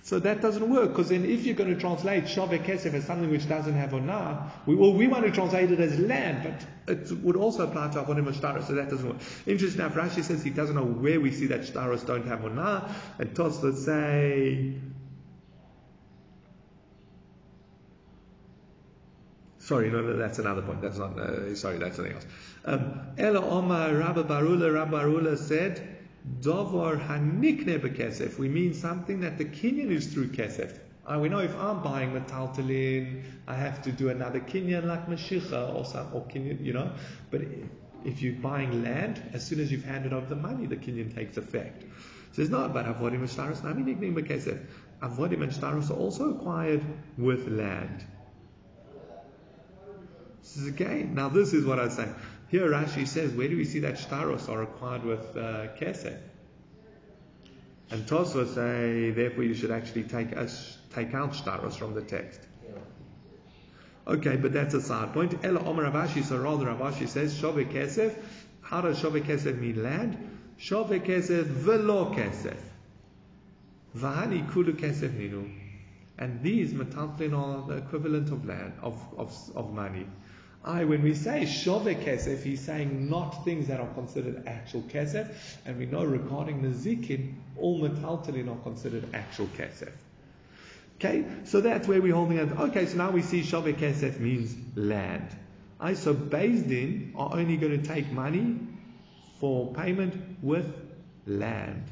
[SPEAKER 1] So that doesn't work because then if you're going to translate Shove Kesef as something which doesn't have Onah, we, well, we want to translate it as land, but it would also apply to Avonim Shtaros, so that doesn't work. Interesting enough, Rashi says he doesn't know where we see that Shtaros don't have Onah, and Tosfot say, Sorry, no, no, that's another point. That's not, uh, sorry, that's something else. Um, Ela Omar Rabba Bar Ulla, Barula said, Dovar hanikne bekesef. We mean something that the kinyan is through kesef. Uh, we know if I'm buying metaltalin, I have to do another kinyan like mashicha or some or kinyan, you know. But if you're buying land, as soon as you've handed over the money, the kinyan takes effect. So it's not about avodim and shtaros. Nami niknim bekesef. Avodim and shtaros are also acquired with land. This is again. Now this is what I say. Here Rashi says, where do we see that shtaros are acquired with uh, kesef? And Tosfos say, therefore you should actually take us take out shtaros from the text. Okay, but that's a side point. Ella Omer Rav Ashi, so rather Rav Ashi says, Shove Kesef. How does Shove Kesef mean land? Shove Kesef velo Kesef. Vahani Kulu Kesef Ninu. And these metaltlin are the equivalent of land, of, of, of money. I, when we say shove kesef, he's saying not things that are considered actual kesef, and we know regarding the zikin, all metaltalin are considered actual kesef. Okay, so that's where we're holding it. Okay, so now we see shove kesef means land. I so Din are only going to take money for payment with land.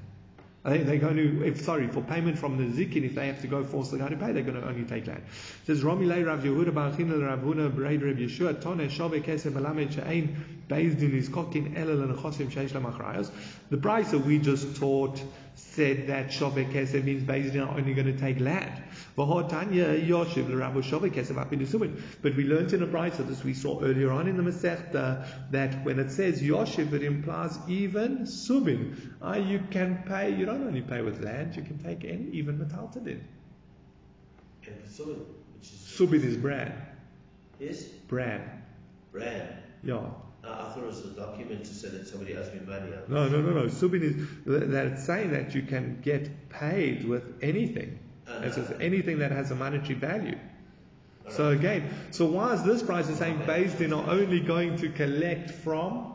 [SPEAKER 1] They, they're going to, if, sorry, for payment from the zikin, if they have to go force the guy to pay, they're going to only take land. It says, Lei Rav Yehuda Bar China Rav Huna Braid Rav Yeshua Tone Shove Kesef Melamed She'ein Beis Din Is Kokin Elel and Chosim Sheish Lamachrayos. The brisa we just taught said that Shove Kesef means Din are only going to take land. But we learned in a brisa, this we saw earlier on in the Masechta, that when it says Yoshiv, it implies even Subin. Uh, you can pay, you don't only pay with land, you can take any, even Metaltalin.
[SPEAKER 2] And Subin, which is.
[SPEAKER 1] Subin is brand.
[SPEAKER 2] Yes?
[SPEAKER 1] Brand.
[SPEAKER 2] Brand.
[SPEAKER 1] Yeah.
[SPEAKER 2] I thought it was a document to say that somebody owes me money.
[SPEAKER 1] No, no, no, no. Subin is that it's saying that you can get paid with anything. Uh-huh. It says anything that has a monetary value. So again, so why is this price is saying Beis Din are only going to collect from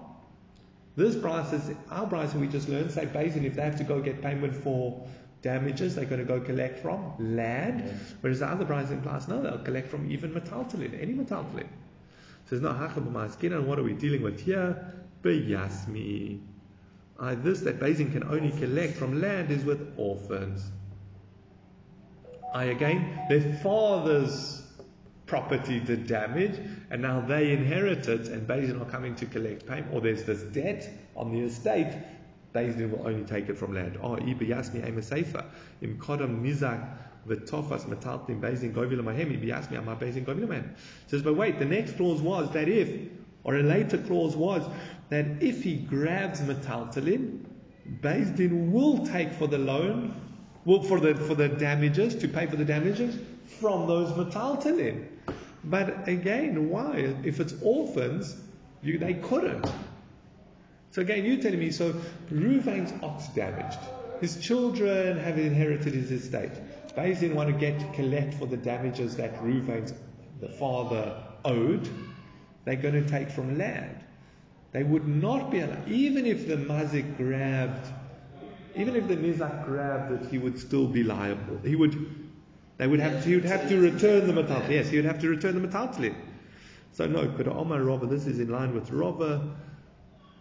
[SPEAKER 1] this price is our price we just learned, say Din if they have to go get payment for damages, they're going to go collect from land. Whereas the other price implies no, they'll collect from even metaltalin, any metaltalin. Says no and what are we dealing with here? Beyasmi. Uh, this that Beis Din can only collect from land is with orphans. I again, their father's property did damage, and now they inherit it, and Beis Din are coming to collect payment, or there's this debt on the estate. Beis Din will only take it from land. Oh, Iba Yasmi Ema Sefer, Im Kodam Nizak v'tofas metaltin bezin govil mahem. He asked me, am I bezin govil mahem? Says, but wait, the next clause was that if, or a later clause was that if he grabs metaltalin, Bezdin will take for the loan, well, for the for the damages to pay for the damages from those metaltalin. But again, why? If it's orphans, you, they couldn't. So again, you're telling me, so Ruvain's ox damaged. His children have inherited his estate. Bezin want to get collect for the damages that Ruvain's the father owed. They're going to take from land. They would not be allowed, even if the mazik grabbed, even if the nizak grabbed it, he would still be liable. He would, they would have, he would have to return the metal. Yes, he would have to return the metaltlin. So no, but Omar Rava, this is in line with Rava.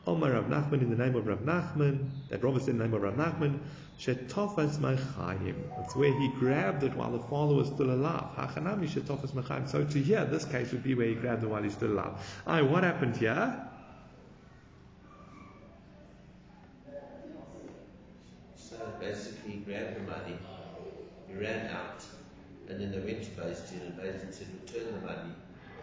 [SPEAKER 1] Omar Rav Nachman in the name of Rav Nachman, that Rava said in the name of Rav Nachman, Shetofas Machayim. That's where he grabbed it while the father was still alive. Hachanami Shetofas Machayim. So to here, this case would be where he grabbed it while he's still alive. Aye, what happened here?
[SPEAKER 2] So basically, he grabbed the money, he ran out, and then they went to Din, and Din said, return the money.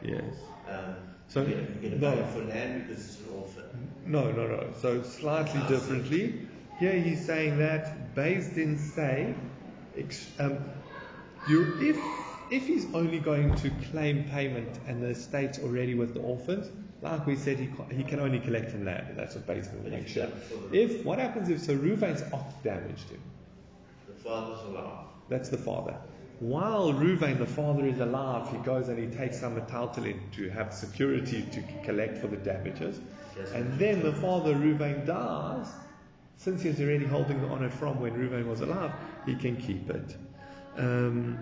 [SPEAKER 1] Yes.
[SPEAKER 2] Um,
[SPEAKER 1] So,
[SPEAKER 2] going to
[SPEAKER 1] no.
[SPEAKER 2] for land because it's an orphan.
[SPEAKER 1] No, no, no. So slightly differently. Here he's saying that Beis Din say, ex- um, you if if he's only going to claim payment and the estate's already with the orphans, like we said, he he can only collect from land. That's what Beis Din makes sure. If what happens if so Ruvain's ox damaged him?
[SPEAKER 2] The father's alive.
[SPEAKER 1] That's the father. While Ruvain, the father, is alive, he goes and he takes some metaltalin to have security to collect for the damages.
[SPEAKER 2] Yes.
[SPEAKER 1] And then the father, Ruvain, dies. Since he's already holding on it from when Ruvain was alive, he can keep it. Um,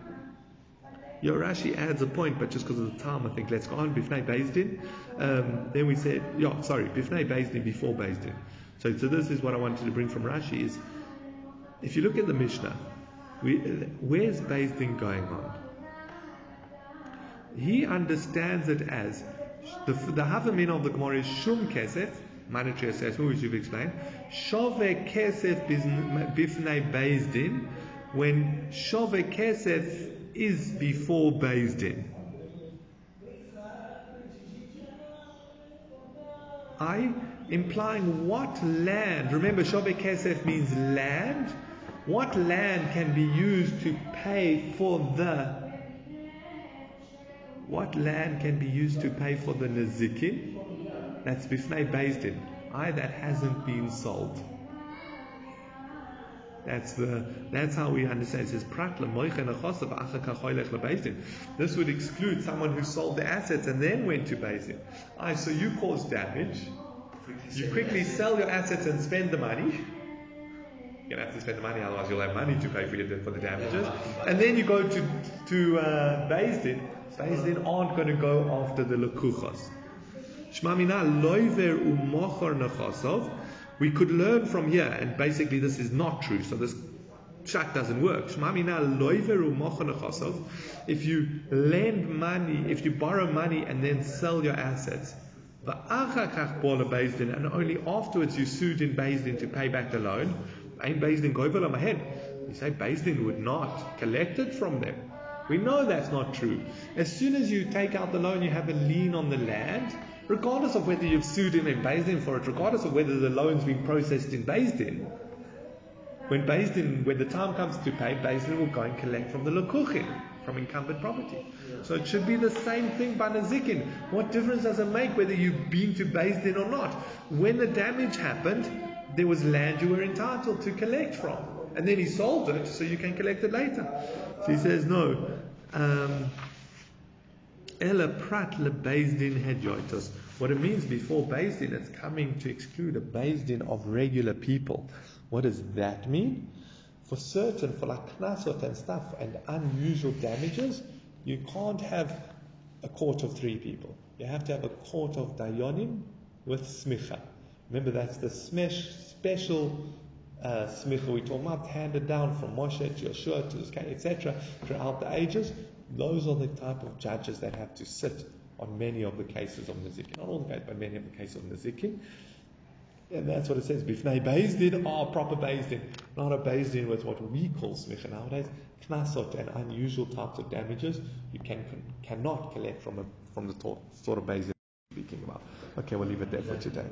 [SPEAKER 1] Yorashi adds a point, but just because of the time, I think let's go on. Bifnei Bezdin. Um, then we said, yeah, sorry, Bifnei Bezdin before Bezdin. So, so this is what I wanted to bring from Rashi is, if you look at the Mishnah, we, where's Bezdin going on? He understands it as the the havamin of the Gemara is shum kesef, monetary assessment, which you've explained. Shove kesef bifnei Bezdin, when shove kesef is before Bezdin. I implying what land? Remember, shove kesef means land. What land can be used to pay for the? What land can be used to pay for the nazikin? That's bifnei Bezdin. I that hasn't been sold. That's the that's how we understand. It says prat. This would exclude someone who sold the assets and then went to Bezdin. I so you caused damage. You quickly sell your assets and spend the money. You're gonna have to spend the money, otherwise you'll have money to pay for your for the damages. And then you go to to uh, Bezdin. Bezdin aren't going to go after the lekuchos. Shmamina loiver umochor nechosov. We could learn from here, and basically this is not true. So this chat doesn't work. Shmamina loiver umochor nechosov. If you lend money, if you borrow money and then sell your assets, va'achakach bola Bezdin, and only afterwards you sued in Bezdin to pay back the loan. Ain't Bezdin govel on my head. You say Bezdin would not collect it from them. We know that's not true. As soon as you take out the loan, you have a lien on the land, regardless of whether you've sued him and in Bezdin for it, regardless of whether the loan's been processed in Bezdin. When Bezdin, when the time comes to pay, Bezdin will go and collect from the Lekuchin, from encumbered property. So it should be the same thing by Nazikin. What difference does it make whether you've been to Bezdin or not? When the damage happened, there was land you were entitled to collect from. And then he sold it, so you can collect it later. So he says, no. Um, Ella prat le Bezdin hedyoitos. What it means before Bezdin, it's coming to exclude a Bezdin of regular people. What does that mean? For certain, for like knasot and stuff and unusual damages, you can't have a court of three people. You have to have a court of dayonim with smicha. Remember, that's the special uh, smicha we talk about, handed down from Moshe to Yeshua to Zkai, etc., throughout the ages. Those are the type of judges that have to sit on many of the cases of Nazikin. Not all the cases, but many of the cases of Nazikin. And that's what it says. Bifnei Bezdin are proper Bezdin, not a Bezdin with what we call smicha nowadays. Knasot and unusual types of damages you can cannot collect from a, from the sort of Bezdin we're speaking about. Okay, we'll leave it there for today.